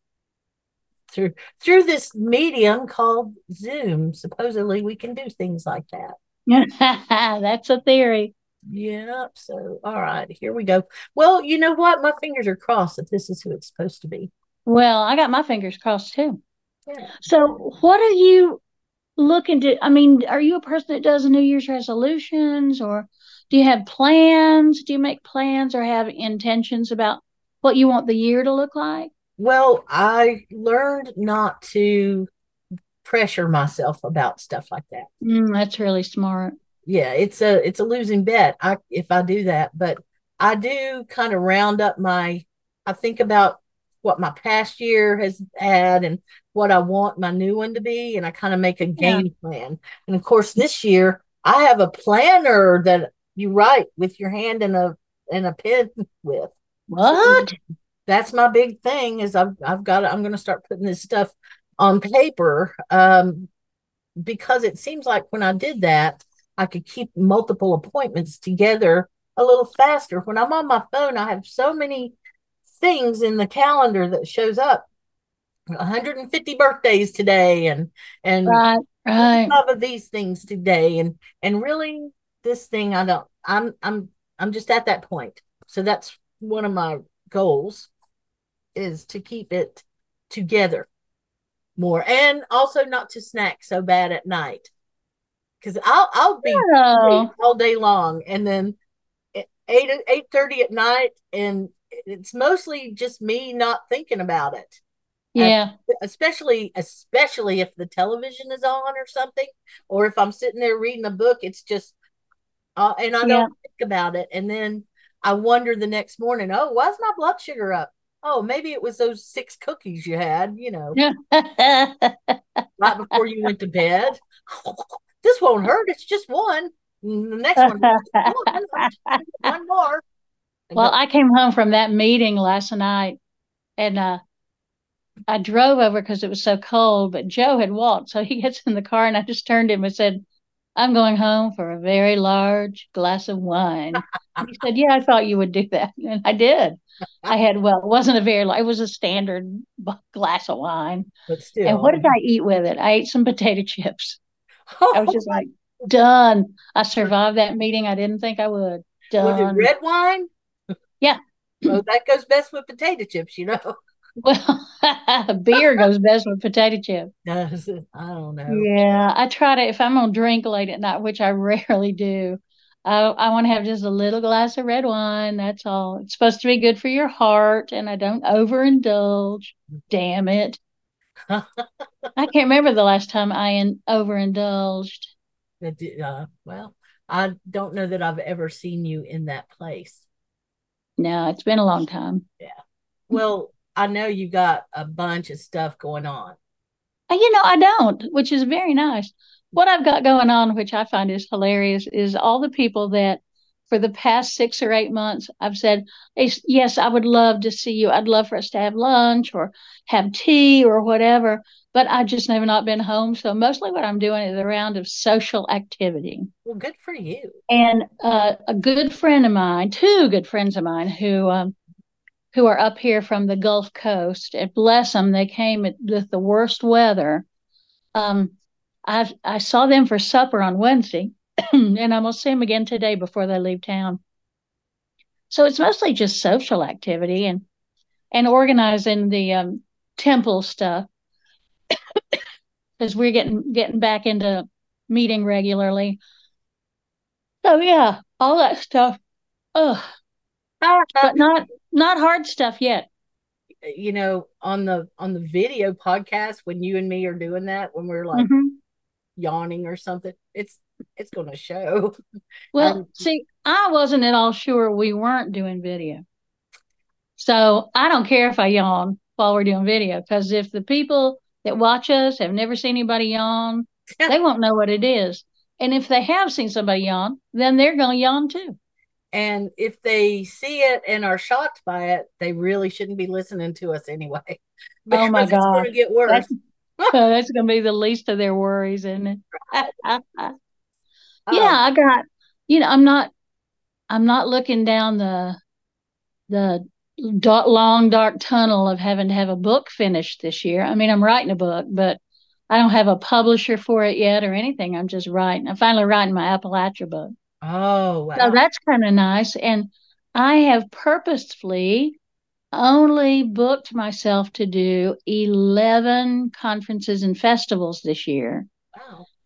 through through this medium called Zoom. Supposedly we can do things like that. That's a theory. Yep. So all right, here we go. Well, you know what? My fingers are crossed that this is who it's supposed to be. Well, I got my fingers crossed too. Yeah. So, what are you looking to? I mean, are you a person that does New Year's resolutions or do you have plans? Do you make plans or have intentions about what you want the year to look like? Well, I learned not to pressure myself about stuff like that. Mm, that's really smart. Yeah, it's a it's a losing bet. I if I do that, but I do kind of round up my I think about what my past year has had and what I want my new one to be, and I kind of make a Yeah. game plan. And of course, this year I have a planner that you write with your hand and a and a pen with. What? That's my big thing is I've I've got I'm going to start putting this stuff on paper um because it seems like when I did that I could keep multiple appointments together a little faster. When I'm on my phone, I have so many things in the calendar that shows up. 150 birthdays today and and Right, right. five of these things today and and really this thing I don't I'm I'm I'm just at that point. So that's one of my goals is to keep it together more and also not to snack so bad at night. Cuz I'll I'll be Oh, all day long and then at 8 eight thirty at night and it's mostly just me not thinking about it. Yeah. especially especially if the television is on or something or if i'm sitting there reading a book it's just uh, and i don't think about it. And then i wonder the next morning oh why's my blood sugar up? Oh maybe it was those six cookies you had you know. Right before you went to bed. This won't hurt it's just one. And the next one "One, I'm just gonna get one more Well, I came home from that meeting last night and uh, I drove over because it was so cold, but Joe had walked. So he gets in the car and I just turned to him and said, I'm going home for a very large glass of wine. He said, Yeah, I thought you would do that. And I did. I had, well, it wasn't a very, it was a standard glass of wine. but still. And what did I eat with it? I ate some potato chips. I was just like, done. I survived that meeting. I didn't think I would. Was it red wine? Yeah. Oh, that goes best with potato chips, you know. Well, beer goes best with potato chips. Does it? I don't know. Yeah, I try to, if I'm gonna drink late at night, which I rarely do, I, I want to have just a little glass of red wine. That's all. It's supposed to be good for your heart, and I don't overindulge. Damn it. I can't remember the last time I in, overindulged. Uh, well, I don't know that I've ever seen you in that place. No, it's been a long time. Yeah. Well, I know you got a bunch of stuff going on. Uh, you know, I don't, which is very nice. What I've got going on, which I find is hilarious, is all the people that for the past six or eight months I've said, "Yes, I would love to see you. I'd love for us to have lunch or have tea or whatever." But I just have not been home. So mostly what I'm doing is a round of social activity. Well, good for you. And uh, a good friend of mine, two good friends of mine who um, who are up here from the Gulf Coast, and bless them, they came with the worst weather. Um, I I saw them for supper on Wednesday, and I'm gonna see them again today before they leave town. So it's mostly just social activity and and organizing the um, temple stuff because we're getting getting back into meeting regularly. So yeah, all that stuff. Ugh, but not not hard stuff yet. you know, on the on the video podcast when you and me are doing that, when we're like Mhm. yawning or something, it's it's gonna show. Well, Um, see, I wasn't at all sure we weren't doing video. So I don't care if I yawn while we're doing video because if the people that watch us have never seen anybody yawn, they won't know what it is. And if they have seen somebody yawn, then they're going to yawn too. And if they see it and are shocked by it, they really shouldn't be listening to us anyway. Oh my Because it's God. gonna get worse. That's, that's going to be the least of their worries, isn't it? Oh, yeah, I got, you know, I'm not, I'm not looking down the, the dark, long dark tunnel of having to have a book finished this year. I mean, I'm writing a book, but I don't have a publisher for it yet or anything. I'm just writing. I'm finally writing my Appalachia book. Oh wow. So that's kind of nice. And I have purposefully only booked myself to do 11 conferences and festivals this year.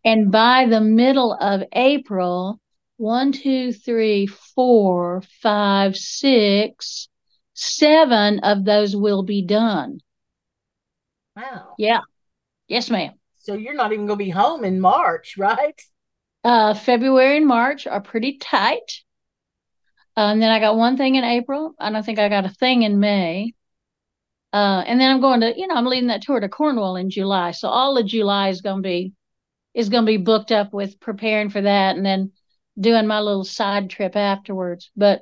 And by the middle of April, one, two, three, four, five, six, seven of those will be done. Wow. Yeah. Yes, ma'am. So you're not even gonna be home in March, right? Uh, February and March are pretty tight. Uh, and then I got one thing in April. I don't think I got a thing in May. Uh, and then I'm going to, you know, I'm leading that tour to Cornwall in July. So all of July is going to be is going to be booked up with preparing for that and then doing my little side trip afterwards. But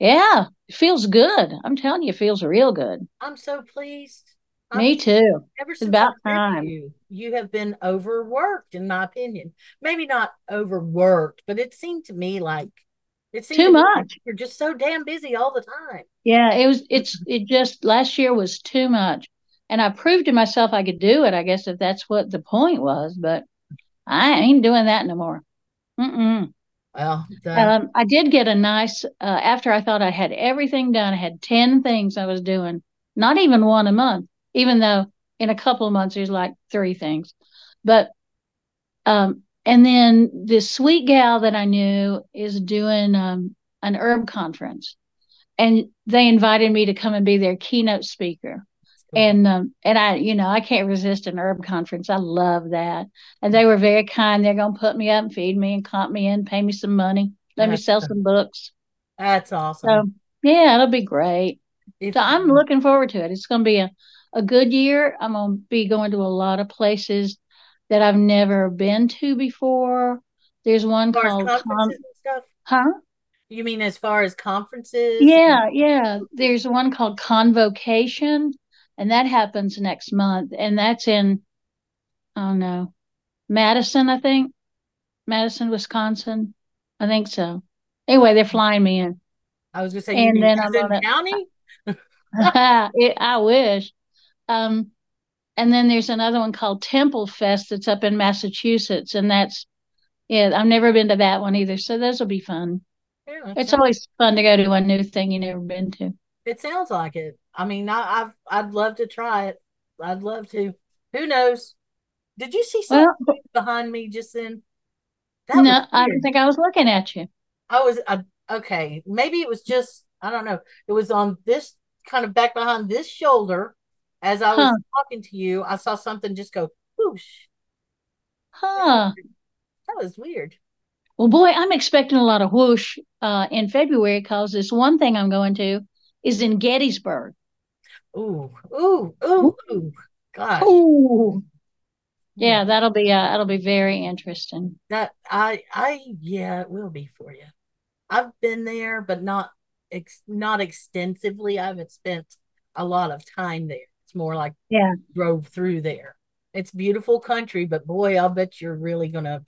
yeah, it feels good. I'm telling you, it feels real good. I'm so pleased. Me I'm- too. Ever since about time. you, you have been overworked, in my opinion. Maybe not overworked, but it seemed to me like it's Too to me like much. You're just so damn busy all the time. Yeah, it was it's it just last year was too much. And I proved to myself I could do it, I guess if that's what the point was, but I ain't doing that no more. Mm-mm. Well, Um, I did get a nice uh, after I thought I had everything done. I had 10 things I was doing, not even one a month, even though in a couple of months there's like three things. But um, and then this sweet gal that I knew is doing um, an herb conference, and they invited me to come and be their keynote speaker. And um, and I, you know, I can't resist an herb conference. I love that. And they were very kind. They're gonna put me up and feed me and comp me in, pay me some money, let me sell some books. that's awesome. So yeah, it'll be great. So I'm looking forward to it. It's gonna be a, a good year. I'm gonna be going to a lot of places that I've never been to before. There's one as far as called conferences Con- and stuff. huh? You mean as far as conferences? Yeah, yeah. There's one called Convocation, and that happens next month, and that's in, I don't know, Madison, I think. Madison, Wisconsin. I think so. Anyway, they're flying me in. I was gonna say, And then I'm Madison gonna- County? It, I wish. Um, and then there's another one called Temple Fest that's up in Massachusetts, and that's yeah, I've never been to that one either. So those will be fun. Yeah, It's always fun to go to a new thing you never been to. It sounds like it. I mean, I, I've I'd love to try it. I'd love to. Who knows? Did you see something Well, behind me just then? That no, I don't think I was looking at you. I was uh, okay. Maybe it was just I don't know. It was on this kind of back behind this shoulder. As I was Huh. talking to you, I saw something just go whoosh. Huh. That was weird. Well, boy, I'm expecting a lot of whoosh uh, in February because this one thing I'm going to is in Gettysburg. Ooh, ooh, ooh, ooh. Gosh, Ooh. Yeah, that'll be uh, that'll be very interesting. that I I yeah, it will be for you. I've been there, but not ex not extensively. I haven't spent a lot of time there. It's more like Yeah. drove through there. It's beautiful country, but boy, I'll bet you're really gonna.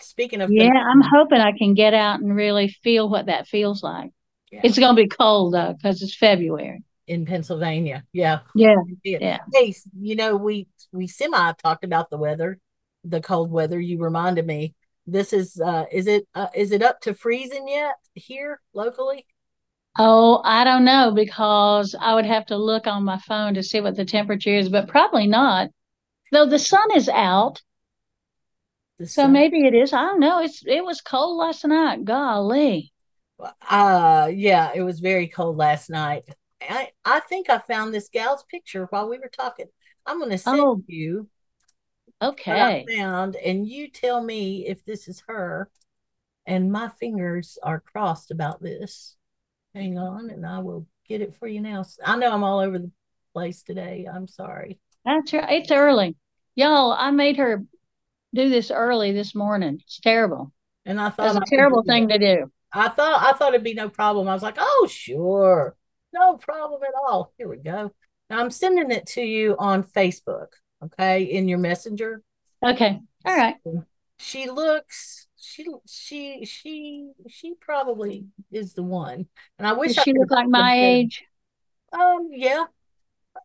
Speaking of Yeah, things- I'm hoping I can get out and really feel what that feels like. Yeah. It's going to be cold though because it's February. in Pennsylvania, yeah, Yeah, yeah. Hey, you know we we semi talked about the weather, the cold weather. You reminded me. This is uh is it uh, is it up to freezing yet here locally? Oh, I don't know because I would have to look on my phone to see what the temperature is, but probably not. Though the sun is out, The so sun- maybe it is. I don't know. It's it was cold last night. Golly. Uh yeah, it was very cold last night. I I think I found this gal's picture while we were talking. I'm gonna send Oh. you what I Okay. found, and you tell me if this is her. And my fingers are crossed about this. Hang on, and I will get it for you now. I know I'm all over the place today. I'm sorry. That's right. It's early. Y'all, I made her do this early this morning. It's terrible. And I thought That's a terrible thing to do. I thought I thought it'd be no problem. I was like, oh sure, no problem at all. Here we go. Now I'm sending it to you on Facebook, okay, in your messenger. Okay. All right. She looks she she she she probably is the one. And I wish Does I she look like my age? Um, yeah.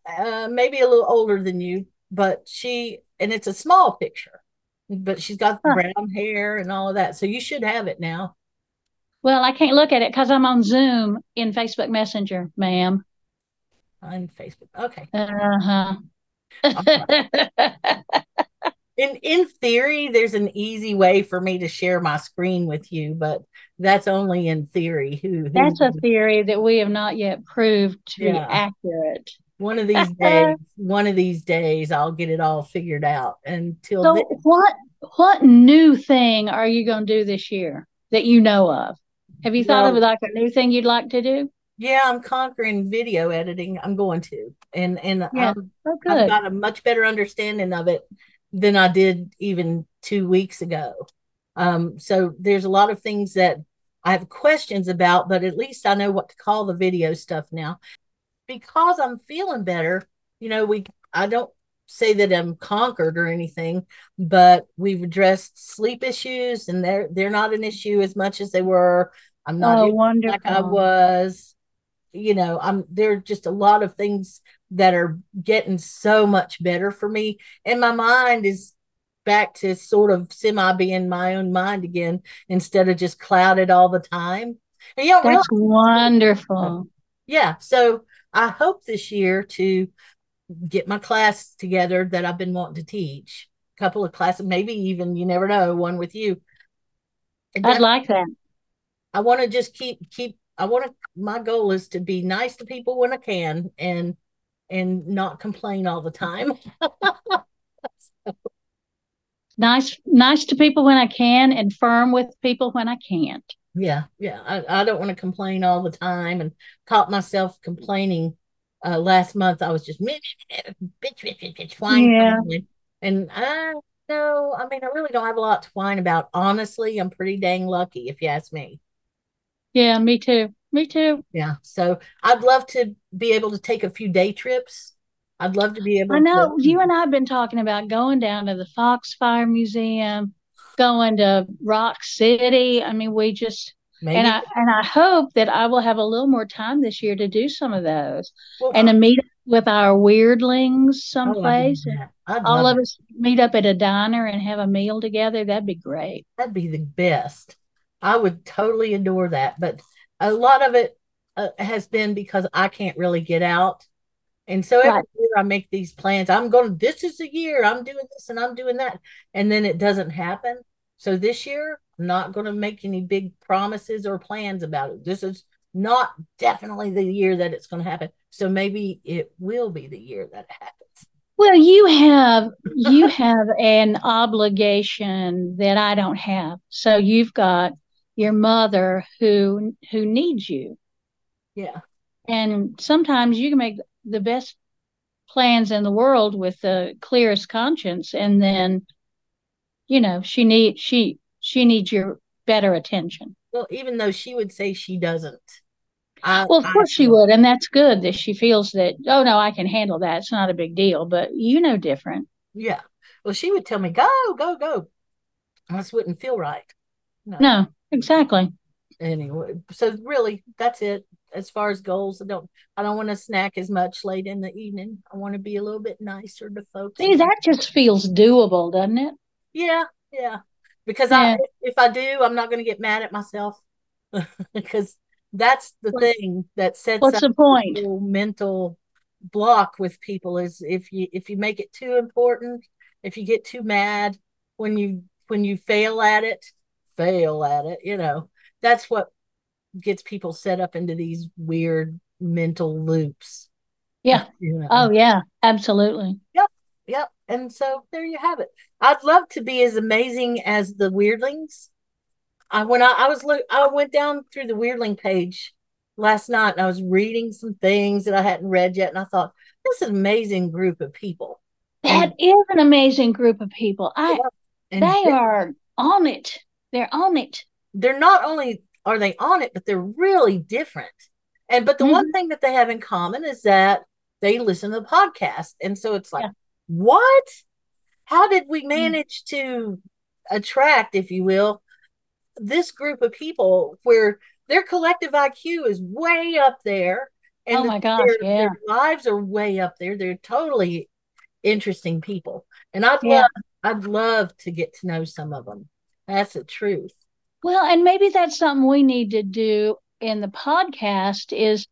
Uh, maybe a little older than you, but she and it's a small picture, but she's got Huh. brown hair and all of that. So you should have it now. Well, I can't look at it because I'm on Zoom in Facebook Messenger, ma'am. on Facebook. Okay. Uh-huh. In in theory, there's an easy way for me to share my screen with you, but that's only in theory. Who, who That's a theory that we have not yet proved to be accurate. one of these days, one of these days, I'll get it all figured out. Until So then, what what new thing are you going to do this year that you know of? Have you thought of like a new thing you'd like to do? yeah, I'm conquering video editing. I'm going to, and and Yeah. I'm Oh, I've got a much better understanding of it than I did even two weeks ago. Um, so there's a lot of things that I have questions about, but at least I know what to call the video stuff now. Because I'm feeling better, you know, we I don't say that I'm conquered or anything, but we've addressed sleep issues and they're they're not an issue as much as they were. I'm not Oh, wonderful. like I was. You know, I'm there are just a lot of things that are getting so much better for me. And my mind is back to sort of semi being my own mind again instead of just clouded all the time. And you That's wonderful. yeah. So I hope this year to get my class together that I've been wanting to teach. A couple of classes, maybe even you never know, one with you. And I'd like that. I want to just keep keep I want to my goal is to be nice to people when I can and and not complain all the time. Nice nice to people when I can and firm with people when I can't. Yeah, yeah. I, I don't want to complain all the time and caught myself complaining uh last month. I was just bitch, bitch, bitch, bitch, whine, Yeah. And I no, I mean I really don't have a lot to whine about. Honestly, I'm pretty dang lucky if you ask me. Yeah, me too. Me too. Yeah. So I'd love to be able to take a few day trips. I'd love to be able to I know to you and I have been talking about going down to the Foxfire Museum, going to Rock City. I mean, we just maybe and I and I hope that I will have a little more time this year to do some of those well, and to meet up with our weirdlings oh, someplace. All of us meet up at a diner and have a meal together. That'd be great. That'd be the best. I would totally adore that. But a lot of it uh, has been because I can't really get out. And so every Right. year I make these plans. I'm going, this is the year I'm doing this and I'm doing that. And then it doesn't happen. So this year, I'm not going to make any big promises or plans about it. This is not definitely the year that it's going to happen. So maybe it will be the year that it happens. Well, you have you have an obligation that I don't have. So you've got your mother who who needs you. Yeah. And sometimes you can make the best plans in the world with the clearest conscience and then you know, she need she she needs your better attention. Well, even though she would say she doesn't. I, Well, of I course she would, and that's good that she feels that, oh no, I can handle that. It's not a big deal, but you know different. Yeah. Well, she would tell me, go, go, go. This wouldn't feel right. No. No, exactly. Anyway, so really, that's it. As far as goals, I don't, I don't want to snack as much late in the evening. I want to be a little bit nicer to folks. See, that just feels doable, doesn't it? Yeah, yeah. Because I, if I do, I'm not going to get mad at myself. because that's the What- thing that sets What's up the point? mental block with people is if you if you make it too important, if you get too mad when you when you fail at it, fail at it, you know, that's what gets people set up into these weird mental loops. Yeah. You know? Oh, yeah, absolutely. Yep. Yep. And so there you have it. I'd love to be as amazing as the weirdlings. I when I, I was look I went down through the weirdling page last night and I was reading some things that I hadn't read yet and I thought this is an amazing group of people. That is an amazing group of people. I And they are on it. They're on it. they're not only are they on it, but they're really different. And but the one mm-hmm. thing that they have in common is that they listen to the podcast. And so it's like, Yeah. What? How did we hmm. manage to attract, if you will, this group of people where their collective IQ is way up there and Oh my gosh, their, yeah. their lives are way up there. They're totally interesting people. And I'd Yeah. love I'd love to get to know some of them. That's the truth. Well, and maybe that's something we need to do in the podcast is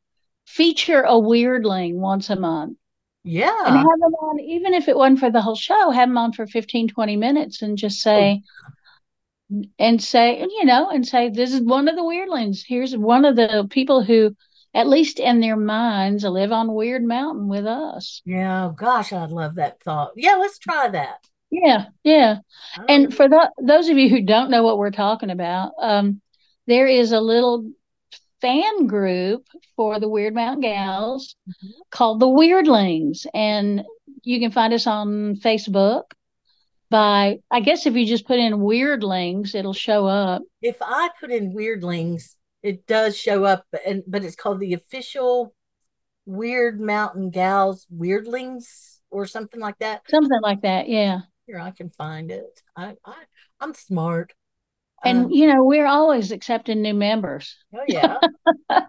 feature a weirdling once a month and Yeah. have them on, even if it wasn't for the whole show, have them on for 15, 20 minutes and just say, and say, you know, and say, this is one of the weirdlings. Here's one of the people who, at least in their minds, live on Wyrd Mountain with us. Yeah, gosh, I'd love that thought. Yeah, let's try that. Yeah, yeah. Oh, And for the, those of you who don't know what we're talking about, um, there is a little fan group for the Wyrd Mountain Gals Mhm. called the Weirdlings. And you can find us on Facebook by, I guess if you just put in Weirdlings, it'll show up. if I put in weirdlings, it does show up, and but it's called the official Wyrd Mountain Gals Weirdlings or something like that. Something like that, yeah. Here, I can find it. I, I I'm smart. And Um, you know, we're always accepting new members. oh yeah.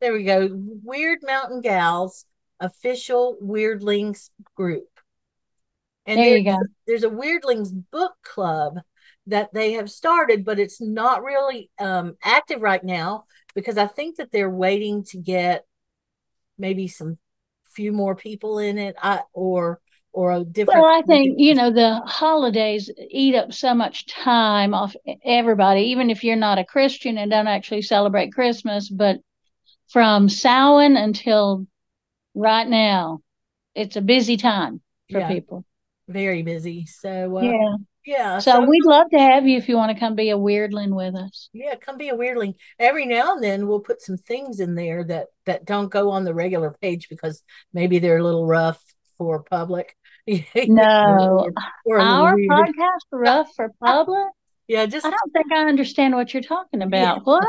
there we go. Wyrd Mountain Gals official Weirdlings group. And There you go. there's a Weirdlings book club that they have started, but it's not really um, active right now because I think that they're waiting to get maybe some few more people in it, I, or or a different. Well, I think, you know, the holidays eat up so much time off everybody, even if you're not a Christian and don't actually celebrate Christmas. But from Samhain until right now, it's a busy time for Yeah. people. very busy. So uh, Yeah. yeah, So we'd love to have you if you want to come be a weirdling with us. Yeah, come be a weirdling. Every now and then we'll put some things in there that that don't go on the regular page because maybe they're a little rough for public. No, or, or Our weird. podcast rough for public. Yeah, just I don't think I understand what you're talking about. What?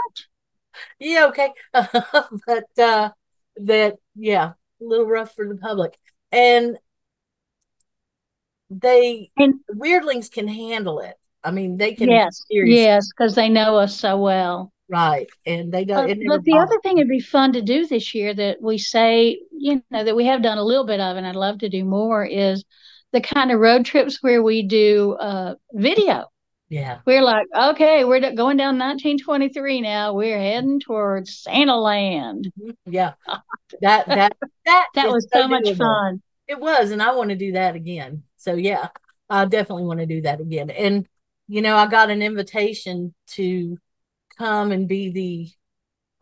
yeah, okay. but uh that yeah, a little rough for the public. And they And weirdlings can handle it. I mean, they can yes, yes, because they know us so well. Right, and they don't. But, but the bothers. other thing it'd be fun to do this year that we say, you know, that we have done a little bit of, and I'd love to do more, is the kind of road trips where we do uh, video. Yeah, We're like, okay, we're going down 1923 now. We're heading towards Santa Land. yeah. That that that That was so much doable. fun. It was, and I want to do that again. So yeah, I definitely want to do that again. And you know, I got an invitation to come and be the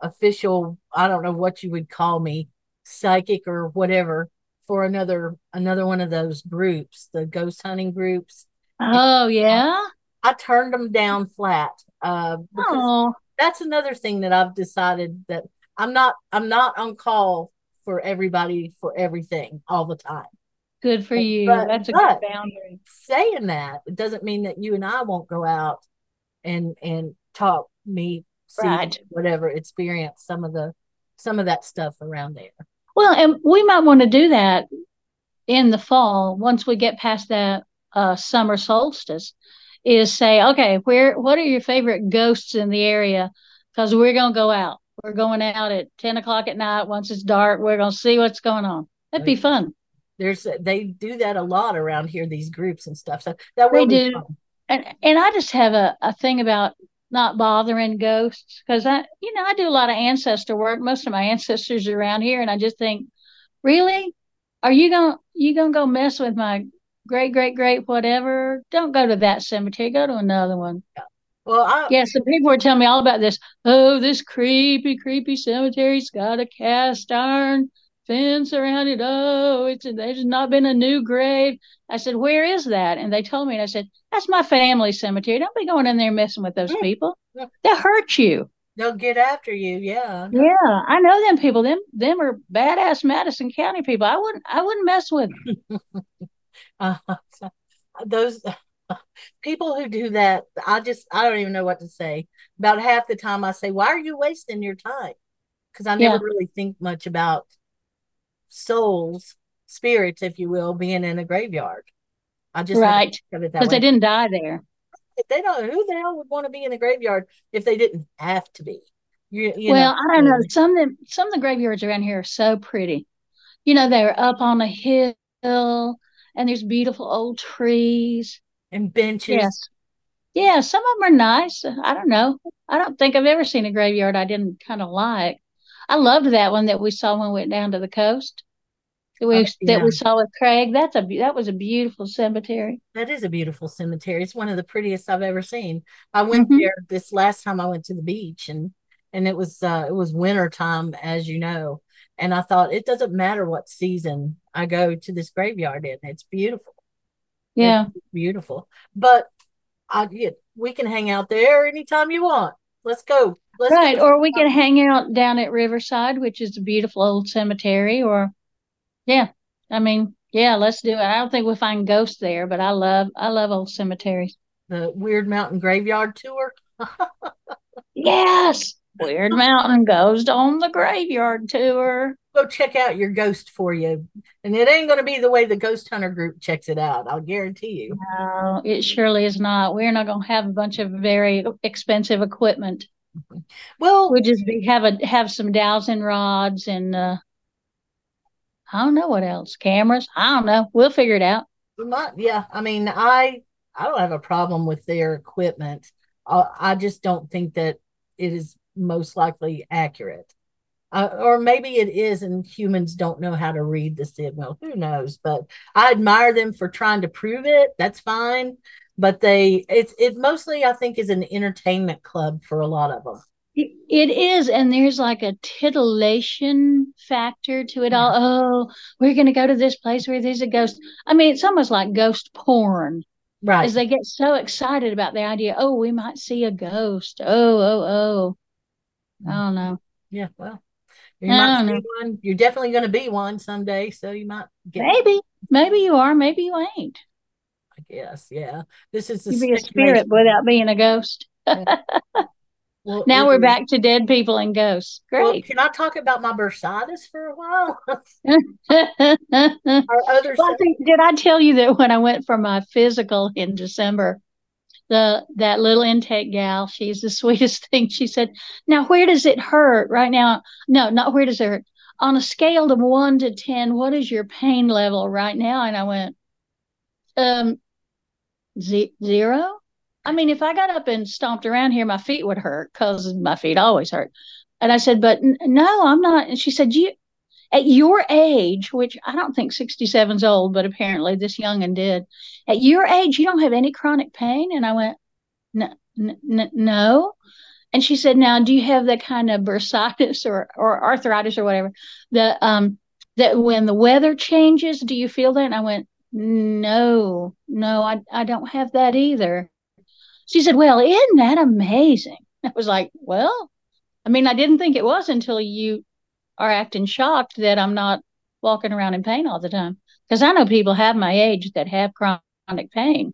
official, I don't know what you would call me, psychic or whatever for another another one of those groups, the ghost hunting groups. Oh, yeah. I turned them down flat. Uh because Oh, that's another thing that I've decided that I'm not I'm not on call for everybody for everything all the time. good for you. But- That's a good boundary. saying that it doesn't mean that you and I won't go out and and talk, meet, see Right. whatever, experience some of the some of that stuff around there. Well, and we might want to do that in the fall once we get past that uh, summer solstice. Is say, okay, where what are your favorite ghosts in the area? Because we're gonna go out. We're going out at ten o'clock at night. Once it's dark, we're gonna see what's going on. That'd be fun. There's they do that a lot around here, these groups and stuff. So that They will be do. fun. And and I just have a, a thing about not bothering ghosts because I you know I do a lot of ancestor work. Most of my ancestors are around here, and I just think, really, are you gonna you gonna go mess with my great great great whatever? Don't go to that cemetery. Go to another one. Well, I Yeah, some people were telling me all about this. Oh, this creepy creepy cemetery's got a cast iron fence around it. Oh, it's there's not been a new grave. I said, where is that? And they told me, and I said, that's my family cemetery. Don't be going in there messing with those people. They'll hurt you. they'll get after you. Yeah. Yeah, I know them people. Them them are badass Madison County people. I wouldn't I wouldn't mess with them. Uh, those people who do that, I just I don't even know what to say. About half the time I say, "Why are you wasting your time?" Because I never Yeah. really think much about souls, spirits, if you will, being in a graveyard. I just Right. think of it that Because they didn't die there. They don't. Who the hell would want to be in a graveyard if they didn't have to be? You, you well, know, I don't know. Some of them, some of the graveyards around here are so pretty. You know, they're up on a hill and there's beautiful old trees. and benches. Yes. Yeah, some of them are nice. I don't know. I don't think I've ever seen a graveyard I didn't kind of like. I loved that one that we saw when we went down to the coast. That we Oh, that we saw with Craig. That's a that was a beautiful cemetery. That is a beautiful cemetery. It's one of the prettiest I've ever seen. I went Mhm. there this last time I went to the beach and and it was uh it was winter time as you know. And I thought it doesn't matter what season I go to this graveyard in. It's beautiful. Yeah. It's beautiful. But I yeah, we can hang out there anytime you want. Let's go. Let's Right. Or we can hang out down at Riverside, which is a beautiful old cemetery, or yeah. I mean, yeah, let's do it. I don't think we'll find ghosts there, but I love I love old cemeteries. the Wyrd Mountain Graveyard Tour. Yes. Wyrd Mountain goes on the graveyard tour. Go check out your ghost for you. And it ain't gonna be the way the ghost hunter group checks it out. I'll guarantee you. No, it surely is not. We're not going to have a bunch of very expensive equipment. Well, We'll just be have a have some dowsing rods and uh I don't know what else. Cameras. I don't know. We'll figure it out. We might, yeah. I mean, I I don't have a problem with their equipment. Uh, I just don't think that it is most likely accurate. Uh, or maybe it is, and humans don't know how to read the signal. Who knows? But I admire them for trying to prove it. That's fine. But they, it's it mostly I think is an entertainment club for a lot of them. It, is, and there's like a titillation factor to it all. Mm-hmm. Oh, we're going to go to this place where there's a ghost. I mean, it's almost like ghost porn. Right. as they get so excited about the idea, oh, we might see a ghost. Oh, oh, oh. I mm-hmm. don't know. Yeah. Well, you might be know. one. You're definitely going to be one someday. So you might get. Maybe, maybe you are, maybe you ain't. Guess. Yeah. This is the be a spirit without being a ghost. Well, Now we're back to dead people and ghosts. Well, Great. can I talk about my bursitis for a while? well, Our other I think, did I tell you that when I went for my physical in December, the that little intake gal, she's the sweetest thing. She said, "Now where does it hurt right now? No, not where does it hurt. On a scale of one to ten, what is your pain level right now?" And I went, "Um, ze- zero. I mean, if I got up and stomped around here, my feet would hurt because my feet always hurt." And I said, "But n- no, I'm not." And she said, "You." At your age, which I don't think 67's old, but apparently this youngin did, at your age, you don't have any chronic pain? And I went, no, n- no. And she said, now, do you have that kind of bursitis or, or arthritis or whatever? The, um, that when the weather changes, do you feel that? And I went, no, no, I, I don't have that either. She said, well, isn't that amazing? I was like, well, I mean, I didn't think it was until you are acting shocked that I'm not walking around in pain all the time. Because I know people have my age that have chronic pain,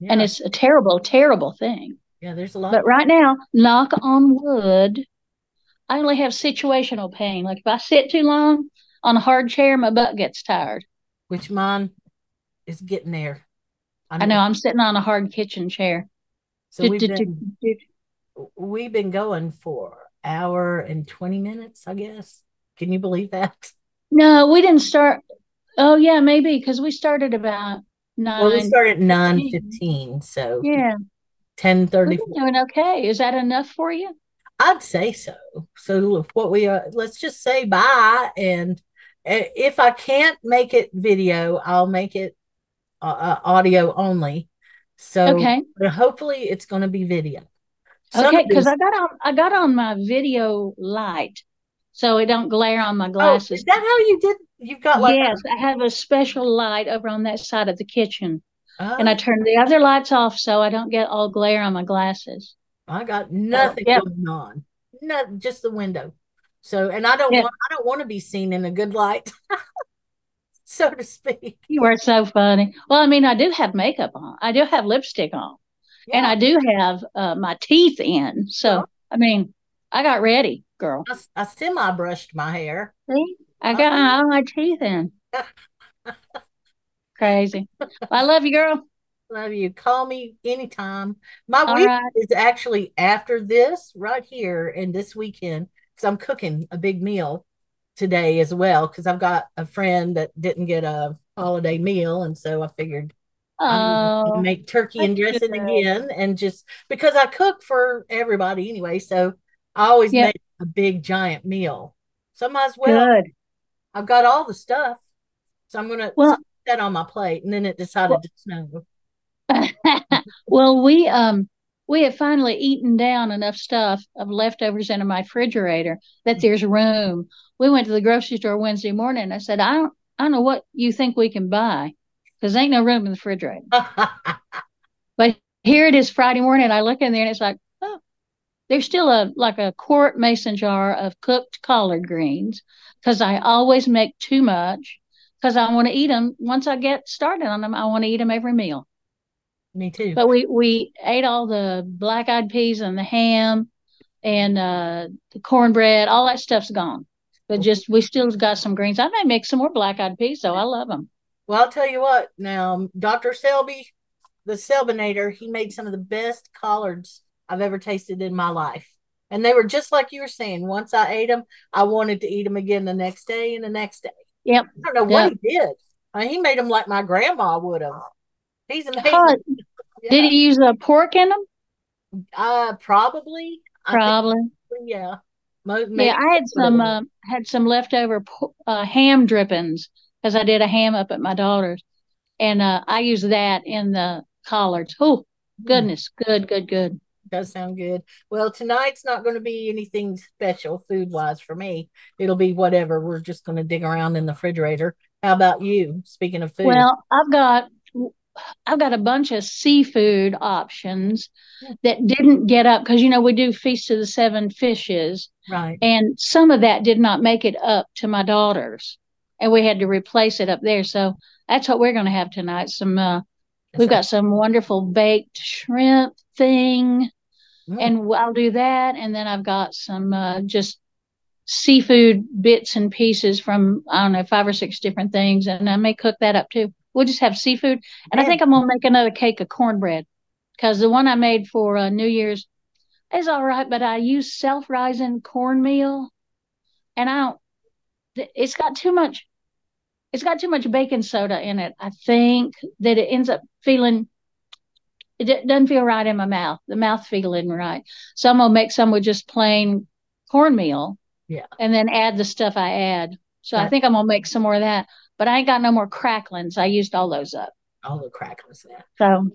yeah, and it's a terrible, terrible thing. yeah, there's a lot. But right now, knock on wood, I only have situational pain. Like if I sit too long on a hard chair, my butt gets tired. which mine is getting there. I know I'm sitting on a hard kitchen chair. So we've Do, been do, we've been going for hour and 20 minutes, I guess. Can you believe that? No, we didn't start. Oh yeah, maybe because we started about nine. Well, we started at 9 15. 15, so Yeah, 10 we're 30. doing okay. Is that enough for you? I'd say so. So look, what we are, let's just say bye. And uh, if I can't make it video, I'll make it uh, uh, audio only. So Okay. but hopefully it's going to be video. Some Okay, because I got on I got on my video light, so it don't glare on my oh, glasses. is that how you did? You've got like, yes, I have a special light over on that side of the kitchen, a, and I turn the other lights off so I don't get all glare on my glasses. I got nothing yeah. going on. Not just the window. So, and I don't Yeah. want I don't want to be seen in a good light, so to speak. You are so funny. Well, I mean, I do have makeup on. I do have lipstick on, and I do have uh, my teeth in. So, Yeah. I mean, I got ready, girl. I, I semi brushed my hair. See, I got Oh. all my teeth in. Crazy. Well, I love you, girl. Love you. Call me anytime. My All week right. is actually after this right here and this weekend because I'm cooking a big meal today as well because I've got a friend that didn't get a holiday meal and so I figured Oh, make turkey and dressing again and just because I cook for everybody anyway, so I always Yep. make a big giant meal. So I might as well. good. I've got all the stuff, so I'm gonna Well- put that on my plate, and then it decided Well- to snow. well, we um we have finally eaten down enough stuff of leftovers in my refrigerator that there's room. We went to the grocery store Wednesday morning. And I said, I don't I don't know what you think we can buy because ain't no room in the refrigerator. But here it is Friday morning. I look in there and it's like, oh, there's still a like a quart mason jar of cooked collard greens because I always make too much because I want to eat them once I get started on them. I want to eat them every meal. Me too. But we we ate all the black eyed peas and the ham and uh the cornbread. All that stuff's gone. But just we still got some greens. I may make some more black eyed peas though. I love them. Well, I'll tell you what. Now, Dr. Selby, the Selbinator, he made some of the best collards I've ever tasted in my life. And they were just like you were saying. Once I ate them, I wanted to eat them again the next day and the next day. Yep. I don't know what he did. I mean, he made them like my grandma would have. He's amazing. Oh, Yeah. Did he use a pork in them? Uh, probably. I think, Probably. yeah. Yeah, I had some uh, had some leftover uh, ham drippings because I did a ham up at my daughter's, and uh, I used that in the collards. Oh goodness, good, good, good. Does sound good. Well, tonight's not going to be anything special food wise for me. It'll be whatever. We're just going to dig around in the refrigerator. How about you? Speaking of food, Well, I've got I've got a bunch of seafood options that didn't get up because you know we do feast of the seven fishes, right? and some of that did not make it up to my daughters, and we had to replace it up there. So that's what we're going to have tonight: some uh, We've got some wonderful baked shrimp thing, Mm. and I'll do that. And then I've got some uh, just seafood bits and pieces from I don't know five or six different things, and I may cook that up too. We'll just have seafood, and I think I'm gonna make another cake of cornbread because the one I made for uh, New Year's is all right, but I use self-rising cornmeal, and I don't. It's got too much. It's got too much baking soda in it. I think that it ends up feeling. It doesn't feel right in my mouth. The mouth feeling right. So I'm gonna make some with just plain cornmeal. Yeah. And then add the stuff I add. So I think I'm gonna make some more of that. But I ain't got no more cracklings. I used all those up. all the cracklings there. So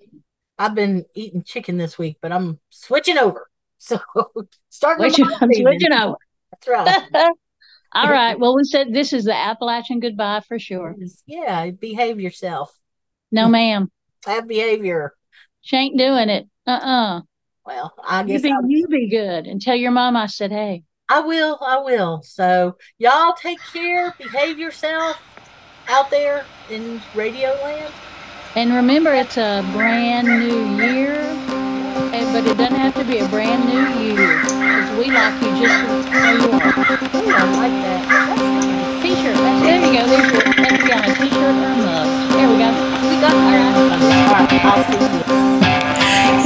I've been eating chicken this week, but I'm switching over. So starting switching, I'm switching over. That's right. all right. Well, we said this is the Appalachian goodbye for sure. yeah, behave yourself. No, ma'am. Have behavior. She ain't doing it. Uh-uh. Well, I You guess be I, you be good and tell your mom I said, hey. I will. I will. So y'all take care. Behave yourself out there in Radio Land. And remember, it's a brand new year, and, but it doesn't have to be a brand new you because we like you just as you are. Ooh, I like that. That's. T-shirt. That's, there you go. There's your, that could be uh, on a T-shirt or a mug. There we go. We got All right, I'll see you.